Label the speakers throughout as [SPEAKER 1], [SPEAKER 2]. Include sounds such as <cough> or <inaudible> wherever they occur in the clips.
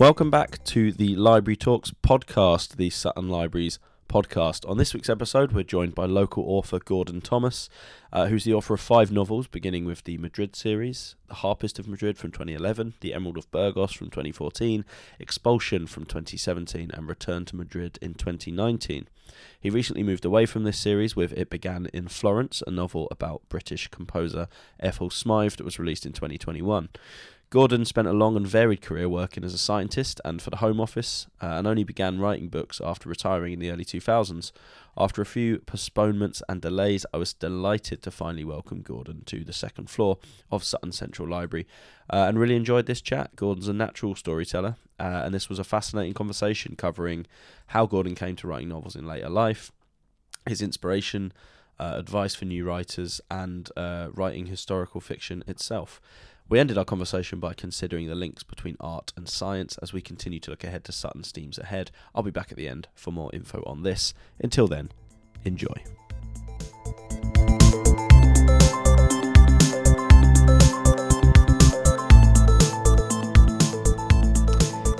[SPEAKER 1] Welcome back to the Library Talks podcast, the Sutton Libraries podcast. On this week's episode, we're joined by local author Gordon Thomas, uh, who's the author of five novels, beginning with the Madrid series, The Harpist of Madrid from 2011, The Emerald of Burgos from 2014, Expulsion from 2017, and Return to Madrid in 2019. He recently moved away from this series with It Began in Florence, a novel about British composer Ethel Smyth that was released in 2021. Gordon spent a long and varied career working as a scientist and for the Home Office, uh, and only began writing books after retiring in the early 2000s. After a few postponements and delays, I was delighted to finally welcome Gordon to the second floor of Sutton Central Library uh, and really enjoyed this chat. Gordon's a natural storyteller, uh, and this was a fascinating conversation covering how Gordon came to writing novels in later life, his inspiration, uh, advice for new writers, and uh, writing historical fiction itself. We ended our conversation by considering the links between art and science as we continue to look ahead to Sutton STEAMs ahead. I'll be back at the end for more info on this. Until then, enjoy.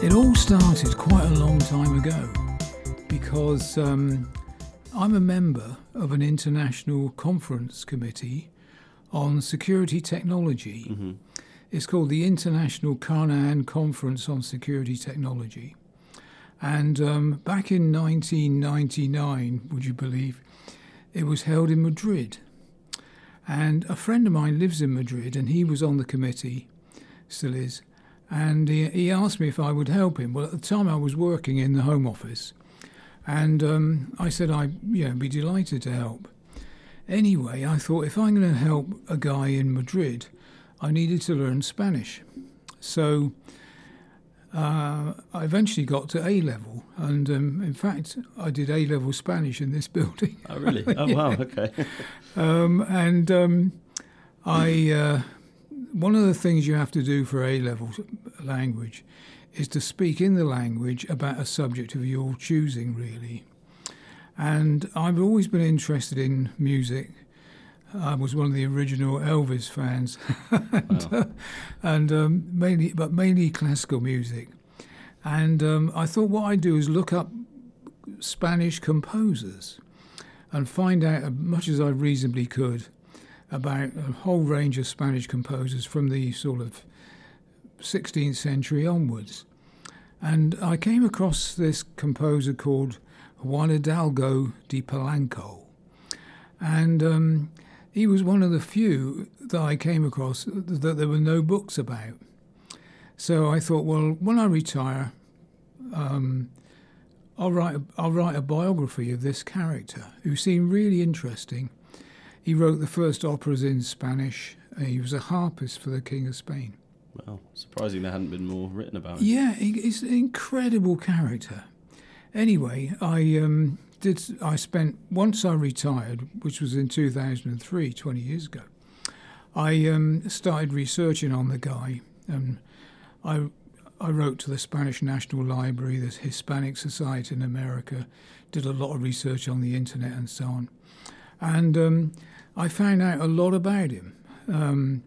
[SPEAKER 2] It all started quite a long time ago because um, I'm a member of an international conference committee on security technology. Mm-hmm. It's called the International Carnahan Conference on Security Technology. And um, back in 1999, would you believe, it was held in Madrid. And a friend of mine lives in Madrid, and he was on the committee, still is. And he, he asked me if I would help him. Well, at the time, I was working in the Home Office. And um, I said I'd you know, be delighted to help. Anyway, I thought if I'm going to help a guy in Madrid, I needed to learn Spanish. So uh, I eventually got to A level, and um, in fact, I did A level Spanish in this <laughs> building.
[SPEAKER 1] Oh, really? <laughs> Oh, yeah. wow. Okay.
[SPEAKER 2] um, and um, I, uh, one of the things you have to do for A level language is to speak in the language about a subject of your choosing, really. And I've always been interested in music I was one of the original Elvis fans, <laughs> and, wow. uh, and um, mainly, but mainly classical music. And um, I thought what I'd do is look up Spanish composers and find out as much as I reasonably could about a whole range of Spanish composers from the sort of 16th century onwards. And I came across this composer called Juan Hidalgo de Polanco. And um, he was one of the few that I came across that there were no books about. So I thought, well, when I retire, um, I'll write a, I'll write a biography of this character who seemed really interesting. He wrote the first operas in Spanish. He was a harpist for the King of Spain.
[SPEAKER 1] Wow, surprising there hadn't been more written about
[SPEAKER 2] him. Yeah, he's an incredible character. Anyway, I um, did I spent once I retired, which was in 2003, 20 years ago. I um, started researching on the guy, and I I wrote to the Spanish National Library, the Hispanic Society in America, did a lot of research on the internet and so on, and um, I found out a lot about him. Um,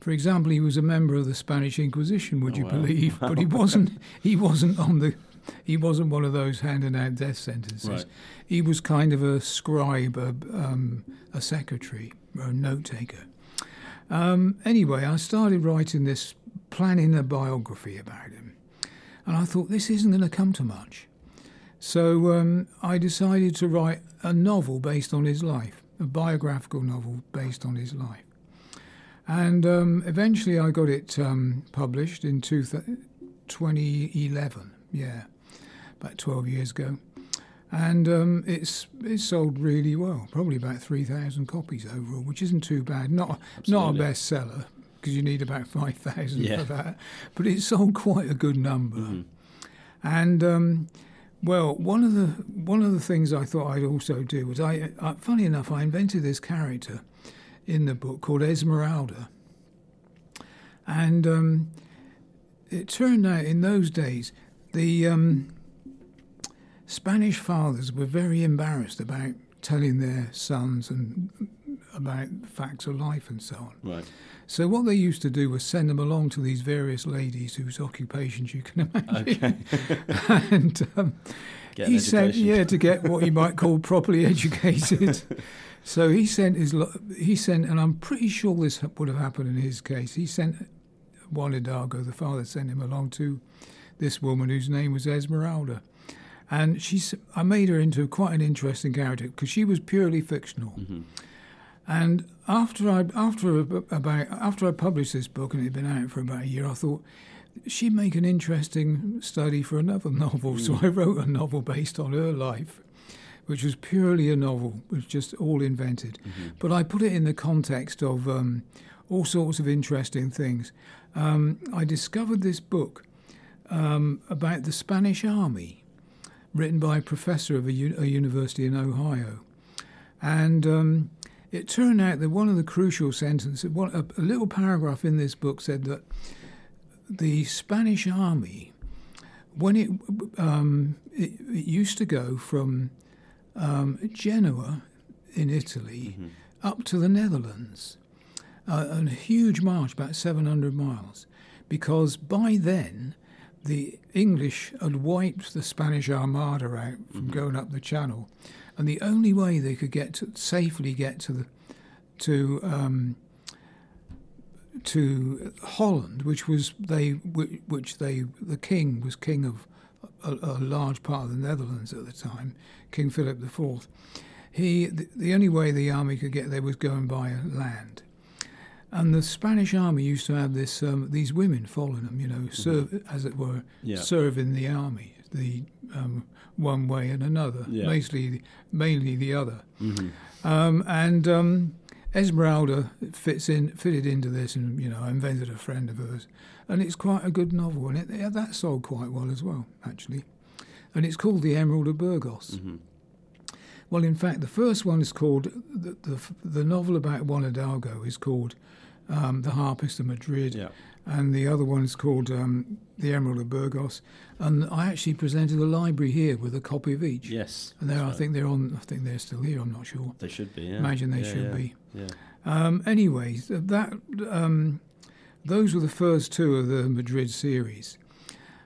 [SPEAKER 2] for example, he was a member of the Spanish Inquisition. Would oh, you wow. believe? But he <laughs> wasn't. He wasn't on the he wasn't one of those handing out death sentences. Right. He was kind of a scribe, a, um, a secretary, a note taker. Um, anyway, I started writing this, planning a biography about him. And I thought, this isn't going to come to much. So um, I decided to write a novel based on his life, a biographical novel based on his life. And um, eventually I got it um, published in two th- 2011 yeah, about 12 years ago. And um, it's it's sold really well, probably about 3,000 copies overall, which isn't too bad. Not, not a bestseller, because you need about 5,000 yeah. for that, but it sold quite a good number. Mm-hmm. And um, well, one of the one of the things I thought I'd also do was I, uh, funny enough, I invented this character in the book called Esmeralda, and um, it turned out in those days the um, Spanish fathers were very embarrassed about telling their sons and about facts of life and so on.
[SPEAKER 1] Right.
[SPEAKER 2] So what they used to do was send them along to these various ladies whose occupations you can imagine.
[SPEAKER 1] Okay. <laughs>
[SPEAKER 2] and um, he sent yeah to get what you might call properly <laughs> educated. so he sent his he sent, and I'm pretty sure this would have happened in his case. He sent Juan Hidalgo, the father, sent him along to this woman whose name was Esmeralda, and she's I made her into quite an interesting character because she was purely fictional.
[SPEAKER 1] Mhm.
[SPEAKER 2] And after I after about after I published this book and it had been out for about a year, I thought she'd make an interesting study for another <laughs> novel. So I wrote a novel based on her life, which was purely a novel, it was just all invented. But I put it in the context of um, all sorts of interesting things. Um, I discovered this book um, about the Spanish Army, written by a professor of a, u- a university in Ohio, and. Um, it turned out that one of the crucial sentences, one, a, a little paragraph in this book said that the Spanish army, when it, um, it, it used to go from um, Genoa in Italy
[SPEAKER 1] Mm-hmm.
[SPEAKER 2] up to the Netherlands, uh, a huge march, about 700 miles, because by then the English had wiped the Spanish Armada out from going up the Channel, and the only way they could get to safely get to the to um, to Holland, which was they which they the king was king of a, a large part of the Netherlands at the time, King Philip IV. He the, the only way the army could get there was going by land. And the Spanish army used to have this um, these women following them, you know, serve as it were,
[SPEAKER 1] Yeah.
[SPEAKER 2] serve in the army, the um, one way and another,
[SPEAKER 1] Yeah.
[SPEAKER 2] mostly mainly the other.
[SPEAKER 1] Mhm.
[SPEAKER 2] Um, and um, Esmeralda fits in, fitted into this, and you know, I invented a friend of hers, and it's quite a good novel, and it, yeah, that sold quite well as well, actually. And it's called The Emerald of Burgos.
[SPEAKER 1] Mhm.
[SPEAKER 2] Well, in fact, the first one is called the the, the novel about Juan Hidalgo is called um, The Harpist of Madrid,
[SPEAKER 1] Yeah.
[SPEAKER 2] and the other one is called um, The Emerald of Burgos. And I actually presented the library here with a copy of each.
[SPEAKER 1] Yes.
[SPEAKER 2] And there, I
[SPEAKER 1] right.
[SPEAKER 2] think they're on. I think they're still here. I'm not sure.
[SPEAKER 1] they should be. Yeah.
[SPEAKER 2] Imagine they
[SPEAKER 1] Yeah,
[SPEAKER 2] should
[SPEAKER 1] yeah.
[SPEAKER 2] be.
[SPEAKER 1] Yeah.
[SPEAKER 2] Um, anyway, that um, those were the first two of the Madrid series,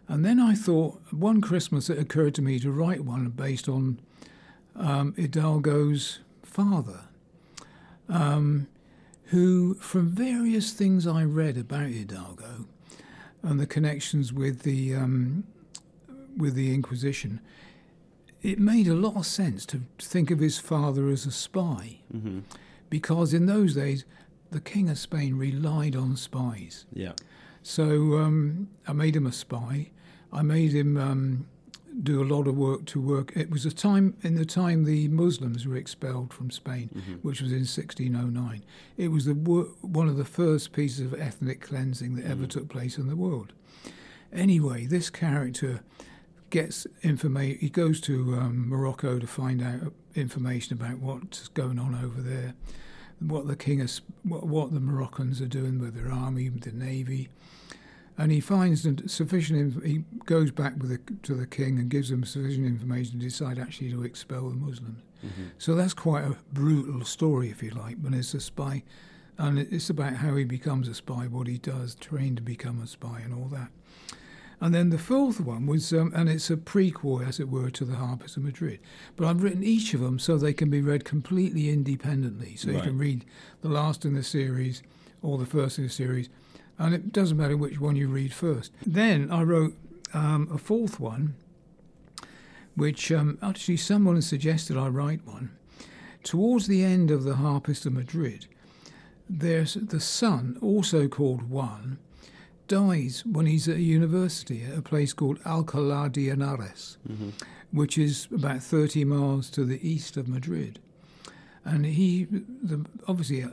[SPEAKER 2] and then I thought one Christmas it occurred to me to write one based on um, Hidalgo's father, um, who, from various things I read about Hidalgo and the connections with the um, with the Inquisition, it made a lot of sense to think of his father as a spy
[SPEAKER 1] hmm
[SPEAKER 2] because in those days the King of Spain relied on spies.
[SPEAKER 1] Yeah.
[SPEAKER 2] So um, I made him a spy. I made him um, do a lot of work to work. It was a time in the time the Muslims were expelled from Spain, which was in 1609. It was the wor- one of the first pieces of ethnic cleansing that ever took place in the world. Anyway, this character gets information. He goes to um, Morocco to find out information about what's going on over there, what the king is, what, what the Moroccans are doing with their army, the navy, and he finds that sufficient. He goes back with the, to the king and gives him sufficient information to decide actually to expel the Muslims. So that's quite a brutal story, if you like, but it's a spy, and it's about how he becomes a spy, what he does, trained to become a spy, and all that. And then the fourth one was, um, and it's a prequel, as it were, to the Harpist of Madrid. But I've written each of them so they can be read completely independently. So you can read the last in the series or the first in the series, and it doesn't matter which one you read first. Then I wrote um, a fourth one, which um, actually someone suggested I write one. Towards the end of the Harpist of Madrid, there's the son, also called Juan, dies when he's at a university at a place called Alcalá de Henares, which is about 30 miles to the east of Madrid. And he the, obviously uh,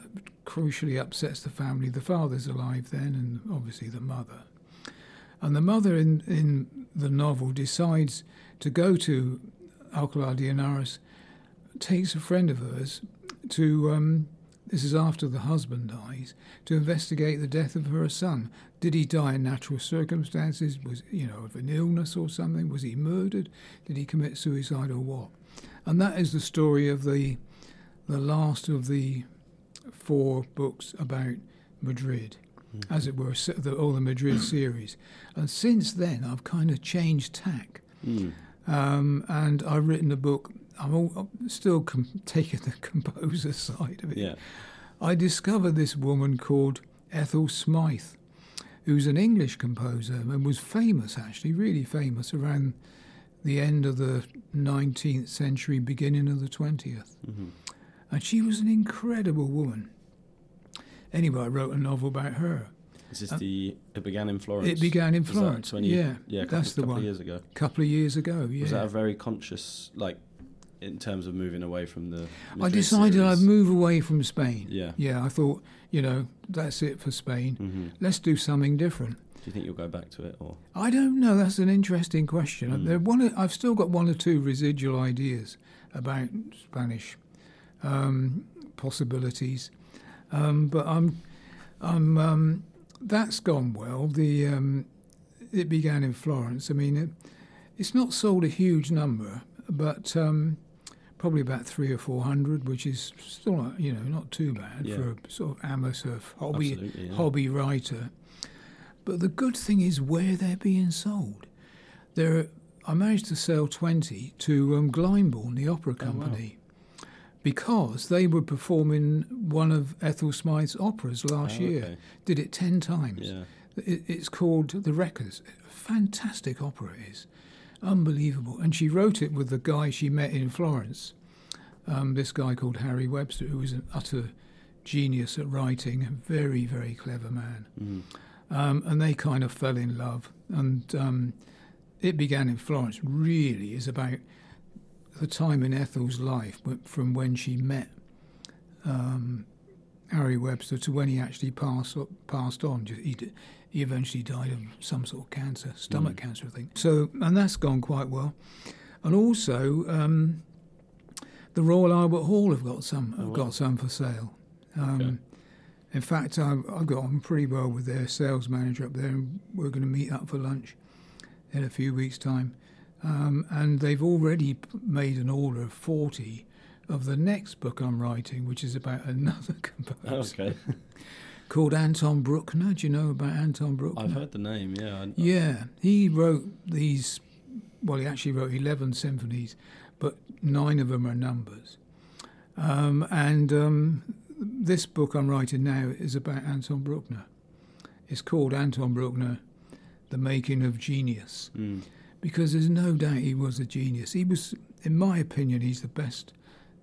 [SPEAKER 2] crucially upsets the family. The father's alive then, and obviously the mother. And the mother in, in the novel decides to go to Alcalá de Henares, takes a friend of hers to, um, this is after the husband dies, to investigate the death of her son. Did he die in natural circumstances? Was, you know, of an illness or something? Was he murdered? Did he commit suicide or what? And that is the story of the, the last of the four books about Madrid, as it were, the, all the Madrid <clears throat> series. And since then, I've kind of changed tack.
[SPEAKER 1] Mm.
[SPEAKER 2] Um, and I've written a book. I'm, all, I'm still com- <laughs> taking the composer side of it.
[SPEAKER 1] Yeah.
[SPEAKER 2] I discovered this woman called Ethel Smyth, who's an English composer and was famous, actually, really famous around the end of the 19th century, beginning of the 20th.
[SPEAKER 1] hmm
[SPEAKER 2] And she was an incredible woman. Anyway, I wrote a novel about her.
[SPEAKER 1] Is this the? It began in Florence.
[SPEAKER 2] It began in Florence.
[SPEAKER 1] 20
[SPEAKER 2] yeah,
[SPEAKER 1] Yeah. a Couple,
[SPEAKER 2] that's the
[SPEAKER 1] couple
[SPEAKER 2] one.
[SPEAKER 1] Of years ago.
[SPEAKER 2] A couple of years ago. Yeah.
[SPEAKER 1] Was that a very conscious, like, in terms of moving away from the?
[SPEAKER 2] I decided
[SPEAKER 1] series?
[SPEAKER 2] I'd move away from Spain.
[SPEAKER 1] Yeah.
[SPEAKER 2] Yeah, I thought, you know, that's it for Spain.
[SPEAKER 1] hmm
[SPEAKER 2] Let's do something different.
[SPEAKER 1] Do you think you'll go back to it, or?
[SPEAKER 2] I don't know. That's an interesting question.
[SPEAKER 1] Mm.
[SPEAKER 2] There one, I've still got one or two residual ideas about Spanish um, possibilities, um, but I'm, I'm. Um, that's gone well. The um, it began in Florence. I mean, it, it's not sold a huge number, but um, probably about three or four hundred, which is still, not, you know, not too bad
[SPEAKER 1] Yeah.
[SPEAKER 2] for a sort of amateur hobby
[SPEAKER 1] Yeah.
[SPEAKER 2] hobby writer. But the good thing is where they're being sold. There, I managed to sell twenty to um, Glyndebourne, the opera
[SPEAKER 1] Oh,
[SPEAKER 2] company, because they were performing one of Ethel Smyth's operas last
[SPEAKER 1] Oh,
[SPEAKER 2] year.
[SPEAKER 1] okay.
[SPEAKER 2] Did it ten times.
[SPEAKER 1] Yeah.
[SPEAKER 2] It, it's called The Wreckers. Fantastic opera it is. Unbelievable. And she wrote it with the guy she met in Florence, um, this guy called Harry Brewster, who was an utter genius at writing, a very, very clever man.
[SPEAKER 1] Mhm.
[SPEAKER 2] Um, and they kind of fell in love. And um, it began in Florence, really is about the time in Ethel's life from when she met um, Harry Brewster to when he actually passed passed on. He, he eventually died of some sort of cancer, stomach
[SPEAKER 1] Mm.
[SPEAKER 2] cancer, I think. So, and that's gone quite well. And also, um, the Royal Albert Hall have got some
[SPEAKER 1] Oh,
[SPEAKER 2] have
[SPEAKER 1] wow.
[SPEAKER 2] got some for sale. Um,
[SPEAKER 1] Okay.
[SPEAKER 2] In fact, I, I got on pretty well with their sales manager up there, and we're going to meet up for lunch in a few weeks' time. Um, and they've already made an order of 40 of the next book I'm writing, which is about <laughs> another composer
[SPEAKER 1] Okay. <laughs>
[SPEAKER 2] called Anton Bruckner. Do you know about Anton Bruckner?
[SPEAKER 1] I've heard the name. Yeah. I,
[SPEAKER 2] Yeah, he wrote these. Well, he actually wrote eleven symphonies, but nine of them are numbers. Um, and um, this book I'm writing now is about Anton Bruckner. It's called Anton Bruckner, The Making of Genius,
[SPEAKER 1] Mm.
[SPEAKER 2] Because there's no doubt he was a genius. He was, in my opinion, he's the best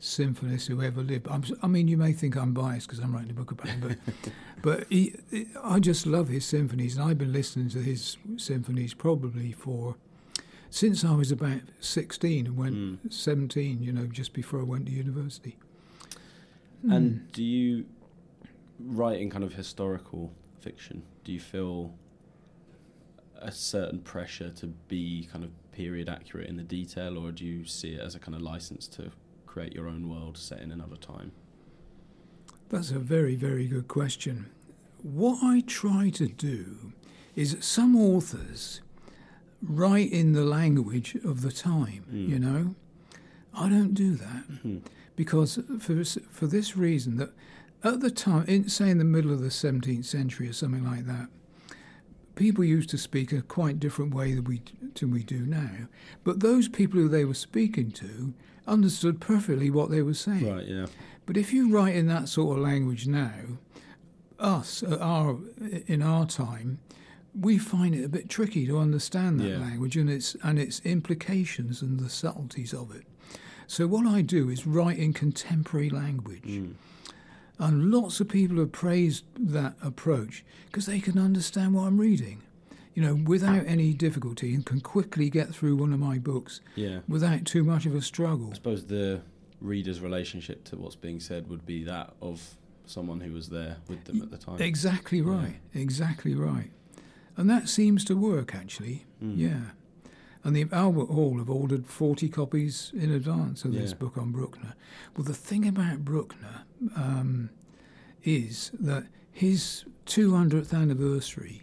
[SPEAKER 2] symphonist who ever lived. I'm, I mean, you may think I'm biased because I'm writing a book about him, but <laughs> but he, I just love his symphonies, and I've been listening to his symphonies probably for since I was about 16 and went
[SPEAKER 1] Mm.
[SPEAKER 2] 17. You know, just before I went to university. Hmm.
[SPEAKER 1] And do you write in kind of historical fiction? Do you feel a certain pressure to be kind of period accurate in the detail, or do you see it as a kind of license to create your own world set in another time?
[SPEAKER 2] That's a very, very good question. What I try to do is some authors write in the language of the time,
[SPEAKER 1] Mm.
[SPEAKER 2] you know. I don't do that
[SPEAKER 1] Mhm.
[SPEAKER 2] because for for this reason that at the time, in, say in the middle of the 17th century or something like that, people used to speak a quite different way than we than we do now. But those people who they were speaking to understood perfectly what they were saying.
[SPEAKER 1] Right. Yeah.
[SPEAKER 2] But if you write in that sort of language now, us at our in our time, we find it a bit tricky to understand that
[SPEAKER 1] Yeah.
[SPEAKER 2] language and its and its implications and the subtleties of it. So what I do is write in contemporary language,
[SPEAKER 1] Mm.
[SPEAKER 2] And lots of people have praised that approach because they can understand what I'm reading, you know, without any difficulty, and can quickly get through one of my books
[SPEAKER 1] Yeah.
[SPEAKER 2] without too much of a struggle.
[SPEAKER 1] I suppose the reader's relationship to what's being said would be that of someone who was there with them at the time.
[SPEAKER 2] Exactly right. Exactly right. And that seems to work, actually.
[SPEAKER 1] Mm.
[SPEAKER 2] Yeah. And the Albert Hall have ordered 40 copies in advance of this
[SPEAKER 1] Yeah.
[SPEAKER 2] book on Bruckner. Well, the thing about Bruckner um, is that his 200th anniversary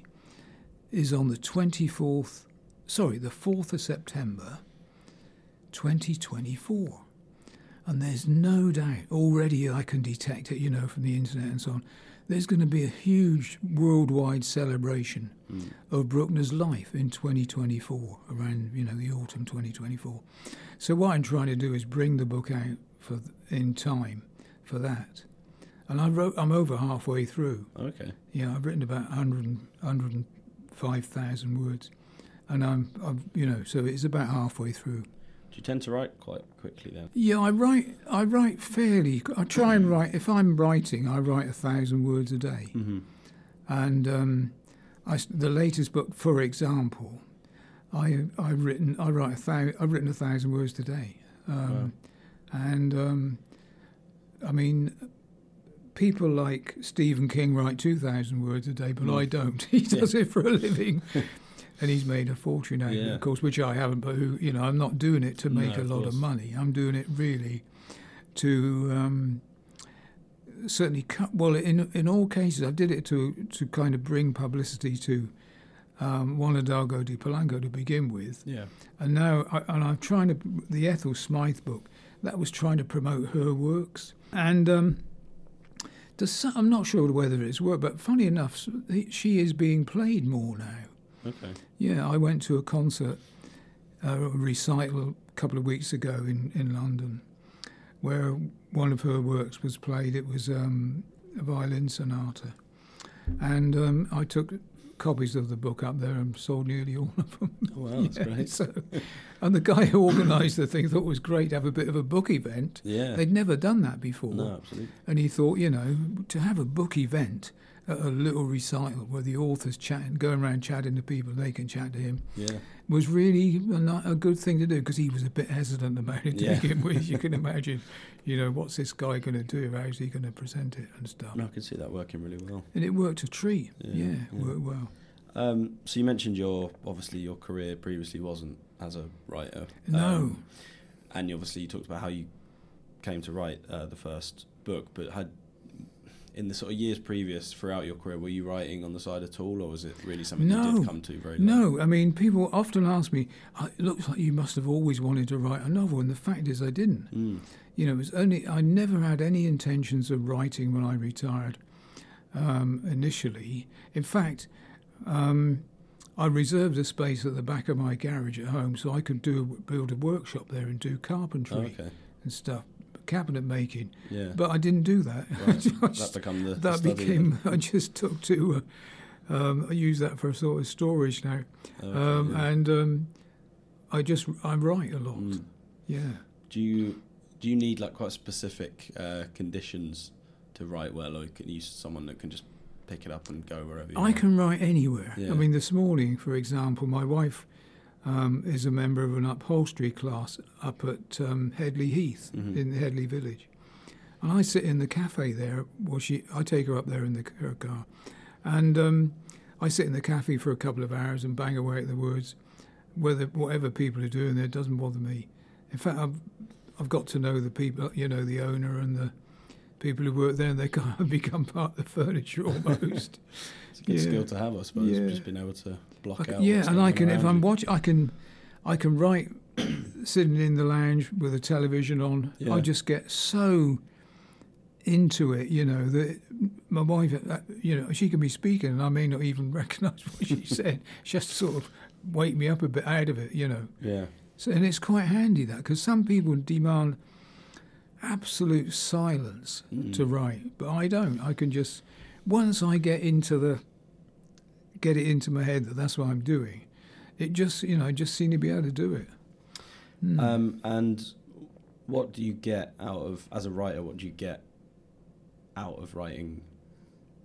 [SPEAKER 2] is on the 24th, sorry, the 4th of September 2024. And there's no doubt, already I can detect it, you know, from the internet and so on. There's going to be a huge worldwide celebration
[SPEAKER 1] Mm.
[SPEAKER 2] of Bruckner's life in 2024, around, you know, the autumn 2024. So what I'm trying to do is bring the book out for in time for that. And I wrote, I'm over halfway through.
[SPEAKER 1] Okay.
[SPEAKER 2] Yeah, I've written about 100, 105,000 words. And I'm, I've, you know, so it's about halfway through.
[SPEAKER 1] Do you tend to write quite quickly then?
[SPEAKER 2] Yeah, I write. I write fairly. I try and write. If I'm writing, I write a thousand words a day.
[SPEAKER 1] Mm-hmm.
[SPEAKER 2] And um, I, the latest book, for example, I I written. I write a thou, I've written a thousand words today. Um, And um, I mean, people like Stephen King write two thousand words a day, but
[SPEAKER 1] Mm.
[SPEAKER 2] I don't. <laughs> He does it for a living. <laughs> And he's made a fortune out of it, of course, which I haven't. But who, you know, I'm not doing it to
[SPEAKER 1] No,
[SPEAKER 2] make a
[SPEAKER 1] of
[SPEAKER 2] lot
[SPEAKER 1] course.
[SPEAKER 2] of money. I'm doing it really to um, certainly cut. Well, in in all cases, I did it to to kind of bring publicity to um, Juan Hidalgo de Polanco to begin with,
[SPEAKER 1] Yeah.
[SPEAKER 2] and now I, and I'm trying to the Ethel Smyth book that was trying to promote her works, and um, some, I'm not sure whether it's worked, but funny enough, she is being played more now.
[SPEAKER 1] Okay.
[SPEAKER 2] Yeah, I went to a concert, uh, a recital a couple of weeks ago in, in London, where one of her works was played. It was um, a violin sonata. And um, I took copies of the book up there and sold nearly all of them.
[SPEAKER 1] Oh, wow, that's <laughs>
[SPEAKER 2] Yeah,
[SPEAKER 1] great.
[SPEAKER 2] So, and the guy who organised the thing thought it was great to have a bit of a book event.
[SPEAKER 1] Yeah.
[SPEAKER 2] They'd never done that before.
[SPEAKER 1] No, absolutely.
[SPEAKER 2] And he thought, you know, to have a book event a little recital where the author's chatting, going around chatting to people, they can chat to him,
[SPEAKER 1] Yeah.
[SPEAKER 2] was really a, a good thing to do because he was a bit hesitant about it to
[SPEAKER 1] Yeah.
[SPEAKER 2] begin with. You can <laughs> imagine, you know, what's this guy going to do? How's he going to present it and stuff?
[SPEAKER 1] No, I can see that working really well.
[SPEAKER 2] And it worked a treat.
[SPEAKER 1] Yeah,
[SPEAKER 2] Yeah,
[SPEAKER 1] yeah.
[SPEAKER 2] worked well.
[SPEAKER 1] Um, so you mentioned your obviously your career previously wasn't as a writer.
[SPEAKER 2] No.
[SPEAKER 1] Um, and you obviously you talked about how you came to write uh, the first book, but had in the sort of years previous throughout your career, were you writing on the side at all, or was it really something you
[SPEAKER 2] No.
[SPEAKER 1] did come to very late?
[SPEAKER 2] No, I mean, people often ask me, "Oh, it looks like you must have always wanted to write a novel. And the fact is, I didn't.
[SPEAKER 1] Mm.
[SPEAKER 2] You know, it was only I never had any intentions of writing when I retired. Um, initially, in fact, um, I reserved a space at the back of my garage at home so I could do build a workshop there and do carpentry
[SPEAKER 1] Oh, okay.
[SPEAKER 2] and stuff, cabinet making.
[SPEAKER 1] Yeah.
[SPEAKER 2] But I didn't do that. <laughs>
[SPEAKER 1] Right.
[SPEAKER 2] just-
[SPEAKER 1] that the,
[SPEAKER 2] that became. <laughs> I just took to. Uh, um, I use that for a sort of storage now.
[SPEAKER 1] Okay,
[SPEAKER 2] um,
[SPEAKER 1] yeah.
[SPEAKER 2] and um, I just I write a lot.
[SPEAKER 1] Mm.
[SPEAKER 2] Yeah.
[SPEAKER 1] Do you do you need like quite specific uh, conditions to write well, or can you someone that can just pick it up and go wherever you
[SPEAKER 2] I
[SPEAKER 1] want?
[SPEAKER 2] can write anywhere.
[SPEAKER 1] Yeah.
[SPEAKER 2] I mean, this morning, for example, my wife um, is a member of an upholstery class up at um, Headley Heath
[SPEAKER 1] Mhm.
[SPEAKER 2] in Headley Village, and I sit in the cafe there. Well, she I take her up there in the, her car, and um, I sit in the cafe for a couple of hours and bang away at the words. Whether whatever people are doing there doesn't bother me. In fact, I've I've got to know the people, you know, the owner and the people who work there, and they <laughs> kind of become part of the furniture <laughs> almost.
[SPEAKER 1] It's a good
[SPEAKER 2] Yeah.
[SPEAKER 1] skill to have, I suppose.
[SPEAKER 2] Yeah.
[SPEAKER 1] Just being able to block
[SPEAKER 2] I c-
[SPEAKER 1] out.
[SPEAKER 2] yeah, and I can if I'm watching, I can, I can write <coughs> sitting in the lounge with a television on.
[SPEAKER 1] Yeah.
[SPEAKER 2] I just get so into it, you know, that my wife, uh, you know, she can be speaking and I may not even <laughs> recognise what she said. She has to sort of wake me up a bit out of it, you know.
[SPEAKER 1] Yeah.
[SPEAKER 2] So, and it's quite handy that because some people demand absolute silence
[SPEAKER 1] Mm.
[SPEAKER 2] to write, but I don't. I can just once I get into the get it into my head that that's what I'm doing. It just you know I just seem to be able to do it. Mm.
[SPEAKER 1] Um, and what do you get out of as a writer? What do you get out of writing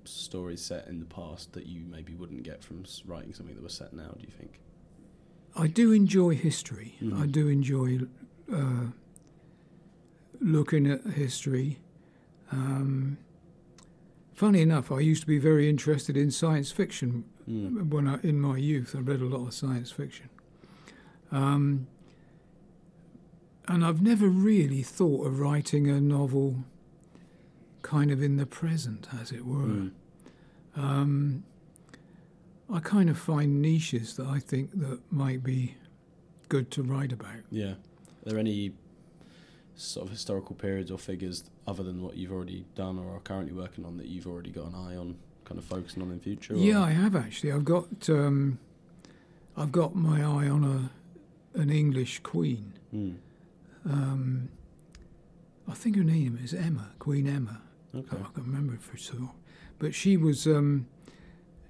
[SPEAKER 1] stories set in the past that you maybe wouldn't get from writing something that was set now? Do you think?
[SPEAKER 2] I do enjoy history.
[SPEAKER 1] Mhm.
[SPEAKER 2] I do enjoy uh, looking at history. Um, funny enough, I used to be very interested in science fiction
[SPEAKER 1] Mm.
[SPEAKER 2] when I, in my youth, I read a lot of science fiction. Um, and I've never really thought of writing a novel kind of in the present, as it were.
[SPEAKER 1] Mm.
[SPEAKER 2] Um, I kind of find niches that I think that might be good to write about.
[SPEAKER 1] Yeah. Are there any sort of historical periods or figures other than what you've already done or are currently working on that you've already got an eye on, kind of focusing on in future? or-
[SPEAKER 2] Yeah, I have actually. I've got um, I've got my eye on a an English queen.
[SPEAKER 1] Hmm.
[SPEAKER 2] Um, I think her name is Emma, Queen Emma.
[SPEAKER 1] Okay.
[SPEAKER 2] I can't remember it for sure, but she was um,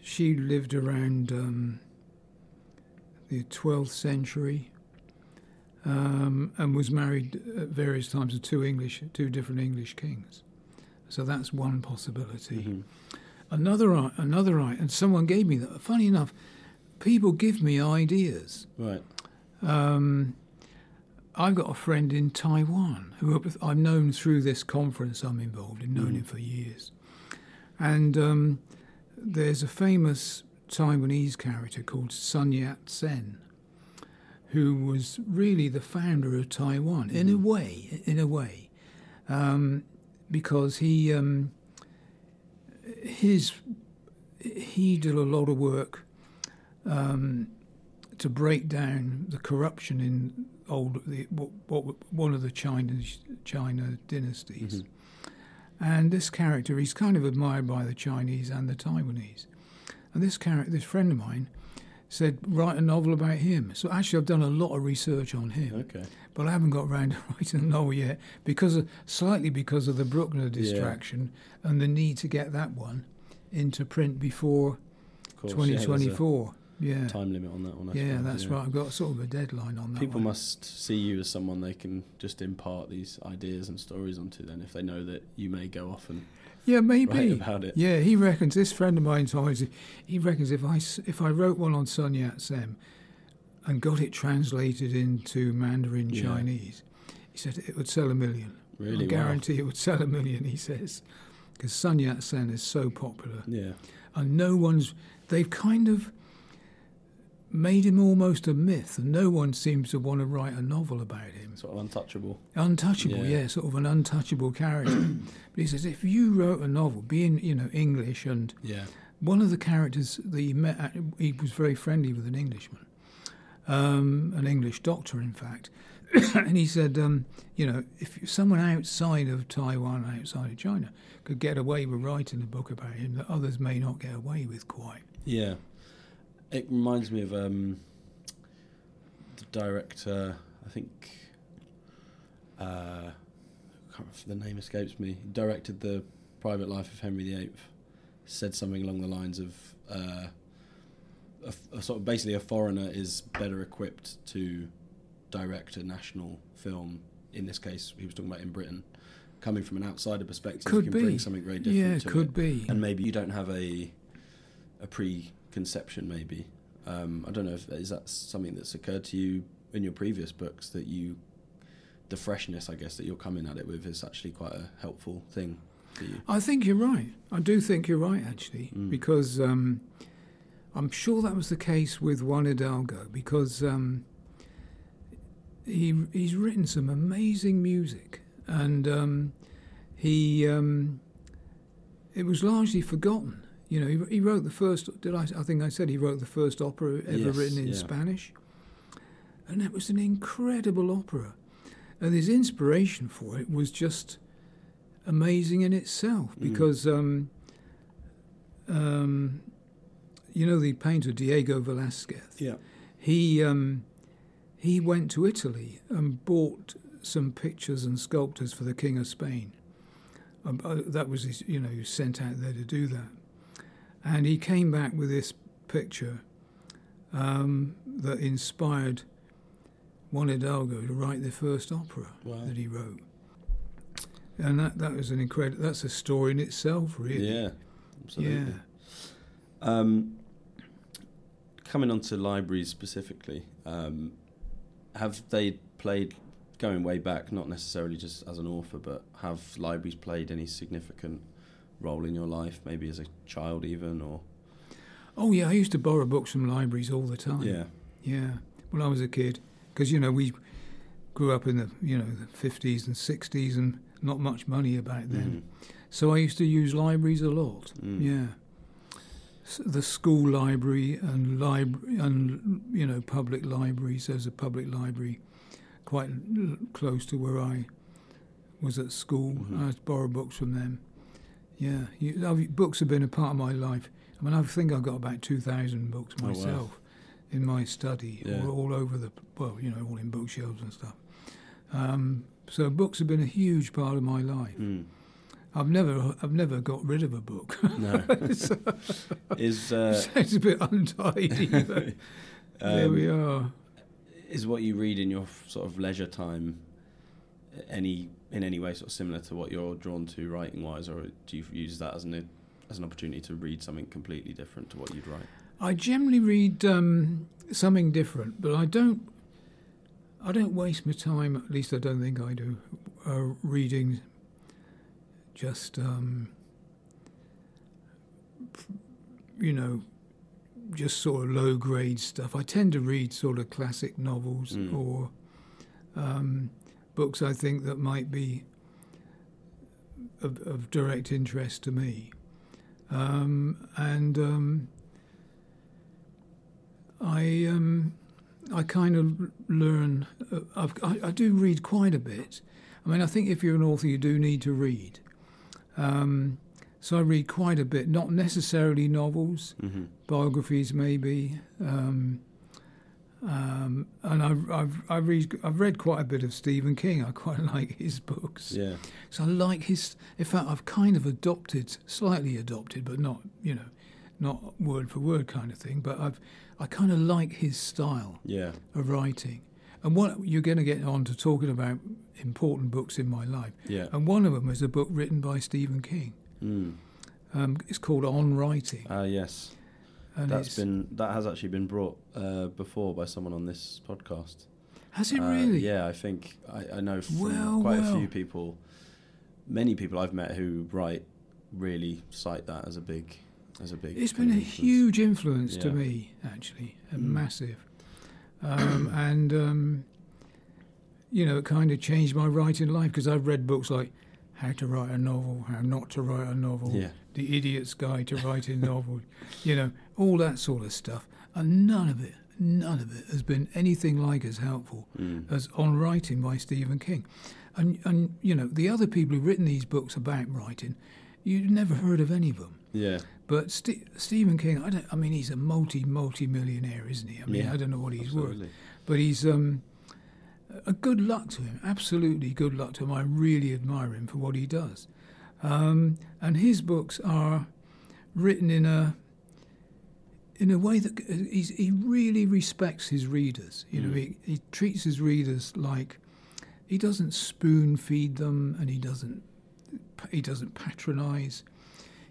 [SPEAKER 2] she lived around um, the 12th century um, and was married at various times to two English, two different English kings. So that's one possibility.
[SPEAKER 1] Mhm.
[SPEAKER 2] Another, another, and someone gave me that. Funny enough, people give me ideas.
[SPEAKER 1] Right.
[SPEAKER 2] Um, I've got a friend in Taiwan who I've known through this conference I'm involved in, known
[SPEAKER 1] Mm.
[SPEAKER 2] him for years. And um, there's a famous Taiwanese character called Sun Yat sen, who was really the founder of Taiwan, in a
[SPEAKER 1] Mhm.
[SPEAKER 2] way, in a way, um, because he um, his he did a lot of work um, to break down the corruption in old the, what, what one of the China China dynasties.
[SPEAKER 1] Mhm.
[SPEAKER 2] And this character, he's kind of admired by the Chinese and the Taiwanese. And this character, this friend of mine, said write a novel about him. So actually, I've done a lot of research on him,
[SPEAKER 1] Okay.
[SPEAKER 2] but I haven't got around <laughs> to writing a novel yet because of, slightly because of the Bruckner distraction and the need to get that one into print before
[SPEAKER 1] course. yeah, there's a
[SPEAKER 2] 2024. Yeah,
[SPEAKER 1] time limit on that one. I
[SPEAKER 2] yeah,
[SPEAKER 1] suppose,
[SPEAKER 2] that's right. I've got sort of a deadline on that.
[SPEAKER 1] People
[SPEAKER 2] one.
[SPEAKER 1] must see you as someone they can just impart these ideas and stories onto. Then, if they know that you may go off and
[SPEAKER 2] yeah, maybe.
[SPEAKER 1] about it.
[SPEAKER 2] Yeah, he reckons. This friend of mine me, he reckons if I if I wrote one on Sun Yat Sen um, and got it translated into Mandarin
[SPEAKER 1] Yeah.
[SPEAKER 2] Chinese, he said it would sell a million.
[SPEAKER 1] Really,
[SPEAKER 2] I guarantee it would sell a million. He says because Sun Yat Sen is so popular,
[SPEAKER 1] Yeah.
[SPEAKER 2] and no one's. They've kind of made him almost a myth, and no one seems to want to write a novel about him.
[SPEAKER 1] Sort of untouchable.
[SPEAKER 2] Untouchable,
[SPEAKER 1] Yeah.
[SPEAKER 2] yeah. sort of an untouchable character. <clears throat> but he says if you wrote a novel, being you know English, and
[SPEAKER 1] Yeah.
[SPEAKER 2] one of the characters that he met, he was very friendly with an Englishman, um, an English doctor, in fact, <clears throat> and he said, um, you know, if someone outside of Taiwan, outside of China, could get away with writing a book about him, that others may not get away with quite.
[SPEAKER 1] Yeah. It reminds me of um, the director. I think. Uh, I can't remember, the name escapes me. He directed the Private Life of Henry VIII. Said something along the lines of. Uh, a, a sort of basically a foreigner is better equipped to direct a national film. In this case, he was talking about in Britain, coming from an outsider perspective,
[SPEAKER 2] Could
[SPEAKER 1] you can
[SPEAKER 2] be.
[SPEAKER 1] bring something very different
[SPEAKER 2] Yeah,
[SPEAKER 1] to
[SPEAKER 2] could
[SPEAKER 1] it
[SPEAKER 2] be.
[SPEAKER 1] and maybe you don't have a a preconception maybe um, I don't know if is that something that's occurred to you in your previous books that you the freshness I guess that you're coming at it with is actually quite a helpful thing for you
[SPEAKER 2] I think you're right. I do think you're right, actually,
[SPEAKER 1] Mm.
[SPEAKER 2] because um, I'm sure that was the case with Juan Hidalgo, because um, he he's written some amazing music, and um, he um, it was largely forgotten. You know, he, he wrote the first. Did I? I think I said he wrote the first opera ever
[SPEAKER 1] Yes,
[SPEAKER 2] written in
[SPEAKER 1] yeah.
[SPEAKER 2] Spanish, and it was an incredible opera, and his inspiration for it was just amazing in itself
[SPEAKER 1] Mm.
[SPEAKER 2] because um, um, you know the painter Diego Velázquez.
[SPEAKER 1] yeah
[SPEAKER 2] He um, he went to Italy and bought some pictures and sculptures for the King of Spain. Um, uh, that was his, you know, he was sent out there to do that, and he came back with this picture um, that inspired Juan Hidalgo to write the first opera
[SPEAKER 1] wow
[SPEAKER 2] that he wrote. And that, that was an incredible. That's a story in itself, really.
[SPEAKER 1] yeah absolutely
[SPEAKER 2] Yeah.
[SPEAKER 1] um, coming on to libraries specifically um, have they played going way back not necessarily just as an author but have libraries played any significant role in your life maybe as a child even or
[SPEAKER 2] Oh yeah, I used to borrow books from libraries all the time.
[SPEAKER 1] yeah
[SPEAKER 2] Yeah, when I was a kid, because you know we grew up in the you know the fifties and sixties and not much money back then. So I used to use libraries a lot.
[SPEAKER 1] Mm.
[SPEAKER 2] Yeah, the school library and library and you know public libraries. There's a public library quite l- close to where I was at school.
[SPEAKER 1] Mhm.
[SPEAKER 2] I had to borrow books from them. Yeah, you, books have been a part of my life. I mean, I think I've got about 2,000 books
[SPEAKER 1] Oh, wow.
[SPEAKER 2] myself in my study,
[SPEAKER 1] Yeah.
[SPEAKER 2] all, all over the, well, you know, all in bookshelves and stuff. Um, so books have been a huge part of my life.
[SPEAKER 1] Mm.
[SPEAKER 2] I've never, I've never got rid of a book.
[SPEAKER 1] No. <laughs> is uh, <laughs>
[SPEAKER 2] it's a bit untidy, <laughs> but there
[SPEAKER 1] um,
[SPEAKER 2] we are.
[SPEAKER 1] is what you read in your sort of leisure time any in any way sort of similar to what you're drawn to writing wise, or do you use that as an as an opportunity to read something completely different to what you'd write?
[SPEAKER 2] I generally read um, something different, but I don't. I don't waste my time. At least I don't think I do. Uh, reading just, um, you know, just sort of low grade stuff. I tend to read sort of classic novels
[SPEAKER 1] Mm.
[SPEAKER 2] or um, books I think that might be of, of direct interest to me. Um, and um, I um, I kind of learn. Uh, I've, I, I do read quite a bit. I mean, I think if you're an author, you do need to read. Um, so I read quite a bit, not necessarily novels,
[SPEAKER 1] Mm-hmm.
[SPEAKER 2] biographies maybe. Um, and I've, I've, I read, I've read quite a bit of Stephen King. I quite <laughs> like his books.
[SPEAKER 1] Yeah.
[SPEAKER 2] So I like his. In fact, I've kind of adopted, slightly adopted, but not, you know, not word for word kind of thing. But I've, I kind of like his style
[SPEAKER 1] Yeah.
[SPEAKER 2] of writing. And what you're going to get on to talking about important books in my life,
[SPEAKER 1] Yeah.
[SPEAKER 2] and one of them is a book written by Stephen King.
[SPEAKER 1] Mm.
[SPEAKER 2] Um, it's called On Writing,
[SPEAKER 1] Ah, yes.
[SPEAKER 2] And
[SPEAKER 1] That's been that has actually been brought uh, before by someone on this podcast.
[SPEAKER 2] has it
[SPEAKER 1] Uh,
[SPEAKER 2] really?
[SPEAKER 1] Yeah, I think I, I know from
[SPEAKER 2] Well,
[SPEAKER 1] quite a few people, many people I've met who write really cite that as a big, as a big.
[SPEAKER 2] It's been a
[SPEAKER 1] influence.
[SPEAKER 2] huge influence to me, actually, and
[SPEAKER 1] Mm.
[SPEAKER 2] massive. Um, <clears throat> and um, you know, it kind of changed my writing life because I've read books like How to Write a Novel, How Not to Write a Novel,
[SPEAKER 1] Yeah,
[SPEAKER 2] The Idiot's Guide to Writing a Novel, you know, all that sort of stuff. And none of it, none of it has been anything like as helpful
[SPEAKER 1] mm.
[SPEAKER 2] as On Writing by Stephen King. And, and you know, the other people who've written these books about writing, you've never heard of any of them.
[SPEAKER 1] yeah,
[SPEAKER 2] But Ste Stephen King, I don't. I mean, he's a multi multi millionaire, isn't he? I mean,
[SPEAKER 1] Yeah,
[SPEAKER 2] I don't know what he's worth,
[SPEAKER 1] absolutely.
[SPEAKER 2] but he's um, a good luck to him. Absolutely good luck to him. I really admire him for what he does. Um, and his books are written in a in a way that he's, he really respects his readers. You know,
[SPEAKER 1] Mm.
[SPEAKER 2] he, he treats his readers like he doesn't spoon feed them, and he doesn't he doesn't patronise.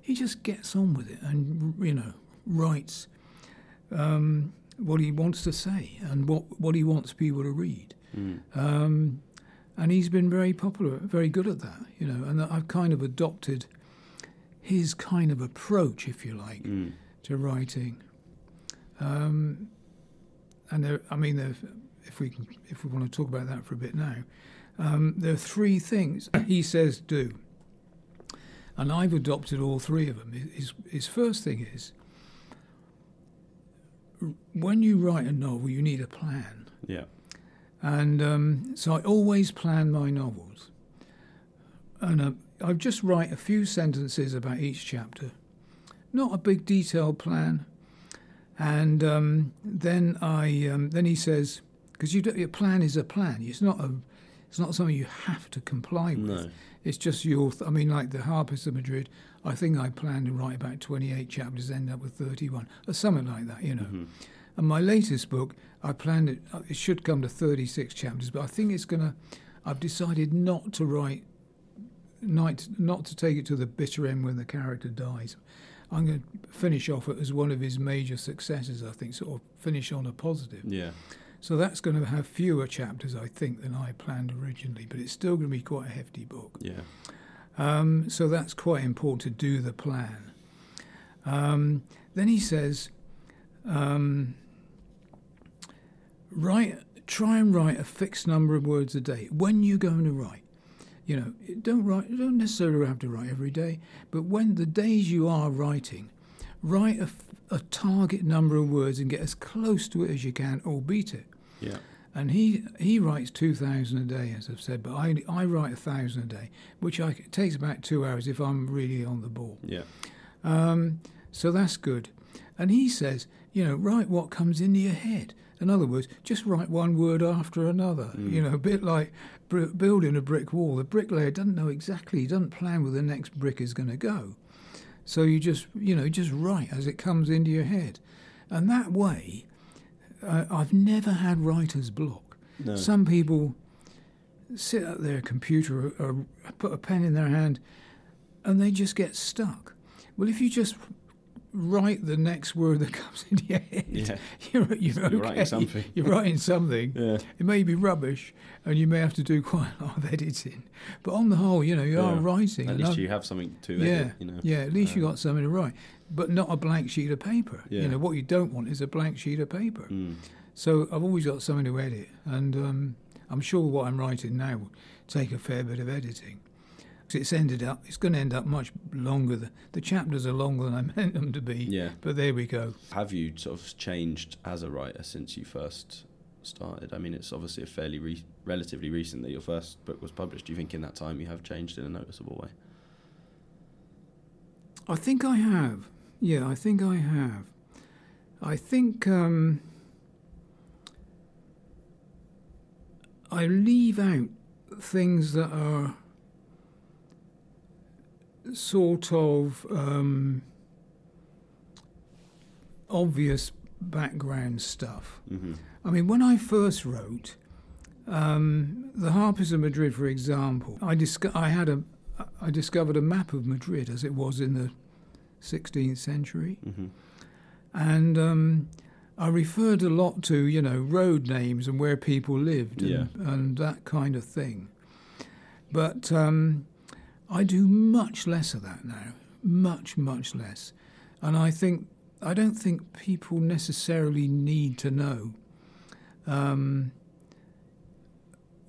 [SPEAKER 2] He just gets on with it, and you know, writes um, what he wants to say and what what he wants people to read.
[SPEAKER 1] Mm.
[SPEAKER 2] Um, and he's been very popular, very good at that, you know. And I've kind of adopted his kind of approach, if you like,
[SPEAKER 1] Mm.
[SPEAKER 2] to writing. Um, and there, I mean, there, if we can, if we want to talk about that for a bit now, um, there are three things <coughs> he says do, and I've adopted all three of them. His, his first thing is when you write a novel, you need a plan.
[SPEAKER 1] Yeah,
[SPEAKER 2] And um, so I always plan my novels. And uh, I just write a few sentences about each chapter, not a big detailed plan. And um, then I um, then he says, because you your plan is a plan. It's not a it's not something you have to comply with.
[SPEAKER 1] no,
[SPEAKER 2] It's just your. Th- I mean, like the Harpist of Madrid. I think I planned to write about twenty eight chapters, end up with thirty one, or something like that. You know.
[SPEAKER 1] Mhm.
[SPEAKER 2] And my latest book, I planned it, uh, it should come to 36 chapters, but I think it's going to, I've decided not to write, not, not to take it to the bitter end when the character dies. I'm going to finish off it as one of his major successes, I think, sort of finish on a positive.
[SPEAKER 1] yeah,
[SPEAKER 2] So that's going to have fewer chapters, I think, than I planned originally, but it's still going to be quite a hefty book.
[SPEAKER 1] yeah,
[SPEAKER 2] Um, so that's quite important to do the plan. Um, then he says, um, write, try and write a fixed number of words a day. When you're going to write, you know, don't write. Don't necessarily have to write every day, but when the days you are writing, write a target number of words and get as close to it as you can, or beat it.
[SPEAKER 1] yeah,
[SPEAKER 2] and he he writes two thousand a day, as I've said, but I I write a thousand a day, which I, it takes about two hours if I'm really on the ball.
[SPEAKER 1] Yeah.
[SPEAKER 2] Um, so that's good. And he says, you know, write what comes into your head. In other words, just write one word after another. You know, a bit like br- building a brick wall. The bricklayer doesn't know exactly, he doesn't plan where the next brick is going to go. So you just, you know, just write as it comes into your head. And that way, uh, I've never had writer's block.
[SPEAKER 1] No.
[SPEAKER 2] Some people sit at their computer or, or put a pen in their hand and they just get stuck. Well, if you just write the next word that comes into your head,
[SPEAKER 1] Yeah. <laughs>
[SPEAKER 2] you're, you're, okay.
[SPEAKER 1] You're writing something.
[SPEAKER 2] You're writing something. <laughs>
[SPEAKER 1] Yeah.
[SPEAKER 2] It may be rubbish and you may have to do quite a lot of <laughs> editing. But on the whole, you know, you are writing.
[SPEAKER 1] At least you have something to
[SPEAKER 2] yeah,
[SPEAKER 1] edit, you know.
[SPEAKER 2] yeah. At least you
[SPEAKER 1] Um,
[SPEAKER 2] got something to write, but not a blank sheet of paper.
[SPEAKER 1] Yeah.
[SPEAKER 2] You know what you don't want is a blank sheet of paper.
[SPEAKER 1] Mm.
[SPEAKER 2] So I've always got something to edit, and um, I'm sure what I'm writing now will take a fair bit of editing. It's ended up. It's going to end up much longer. Than, the chapters are longer than I <laughs> meant them to be.
[SPEAKER 1] Yeah.
[SPEAKER 2] But there we go.
[SPEAKER 1] Have you sort of changed as a writer since you first started? I mean, it's obviously a fairly re- relatively recent that your first book was published. Do you think in that time you have changed in a noticeable way?
[SPEAKER 2] I think I have. Yeah, I think I have. I think um, I leave out things that are sort of um, obvious background stuff.
[SPEAKER 1] Mm-hmm.
[SPEAKER 2] I mean, when I first wrote um, the Harpist of Madrid, for example, I disco- I had a I discovered a map of Madrid as it was in the 16th century,
[SPEAKER 1] Mm-hmm.
[SPEAKER 2] and um, I referred a lot to you know road names and where people lived and,
[SPEAKER 1] Yeah.
[SPEAKER 2] and that kind of thing. But um, I do much less of that now, much much less, and I think I don't think people necessarily need to know um,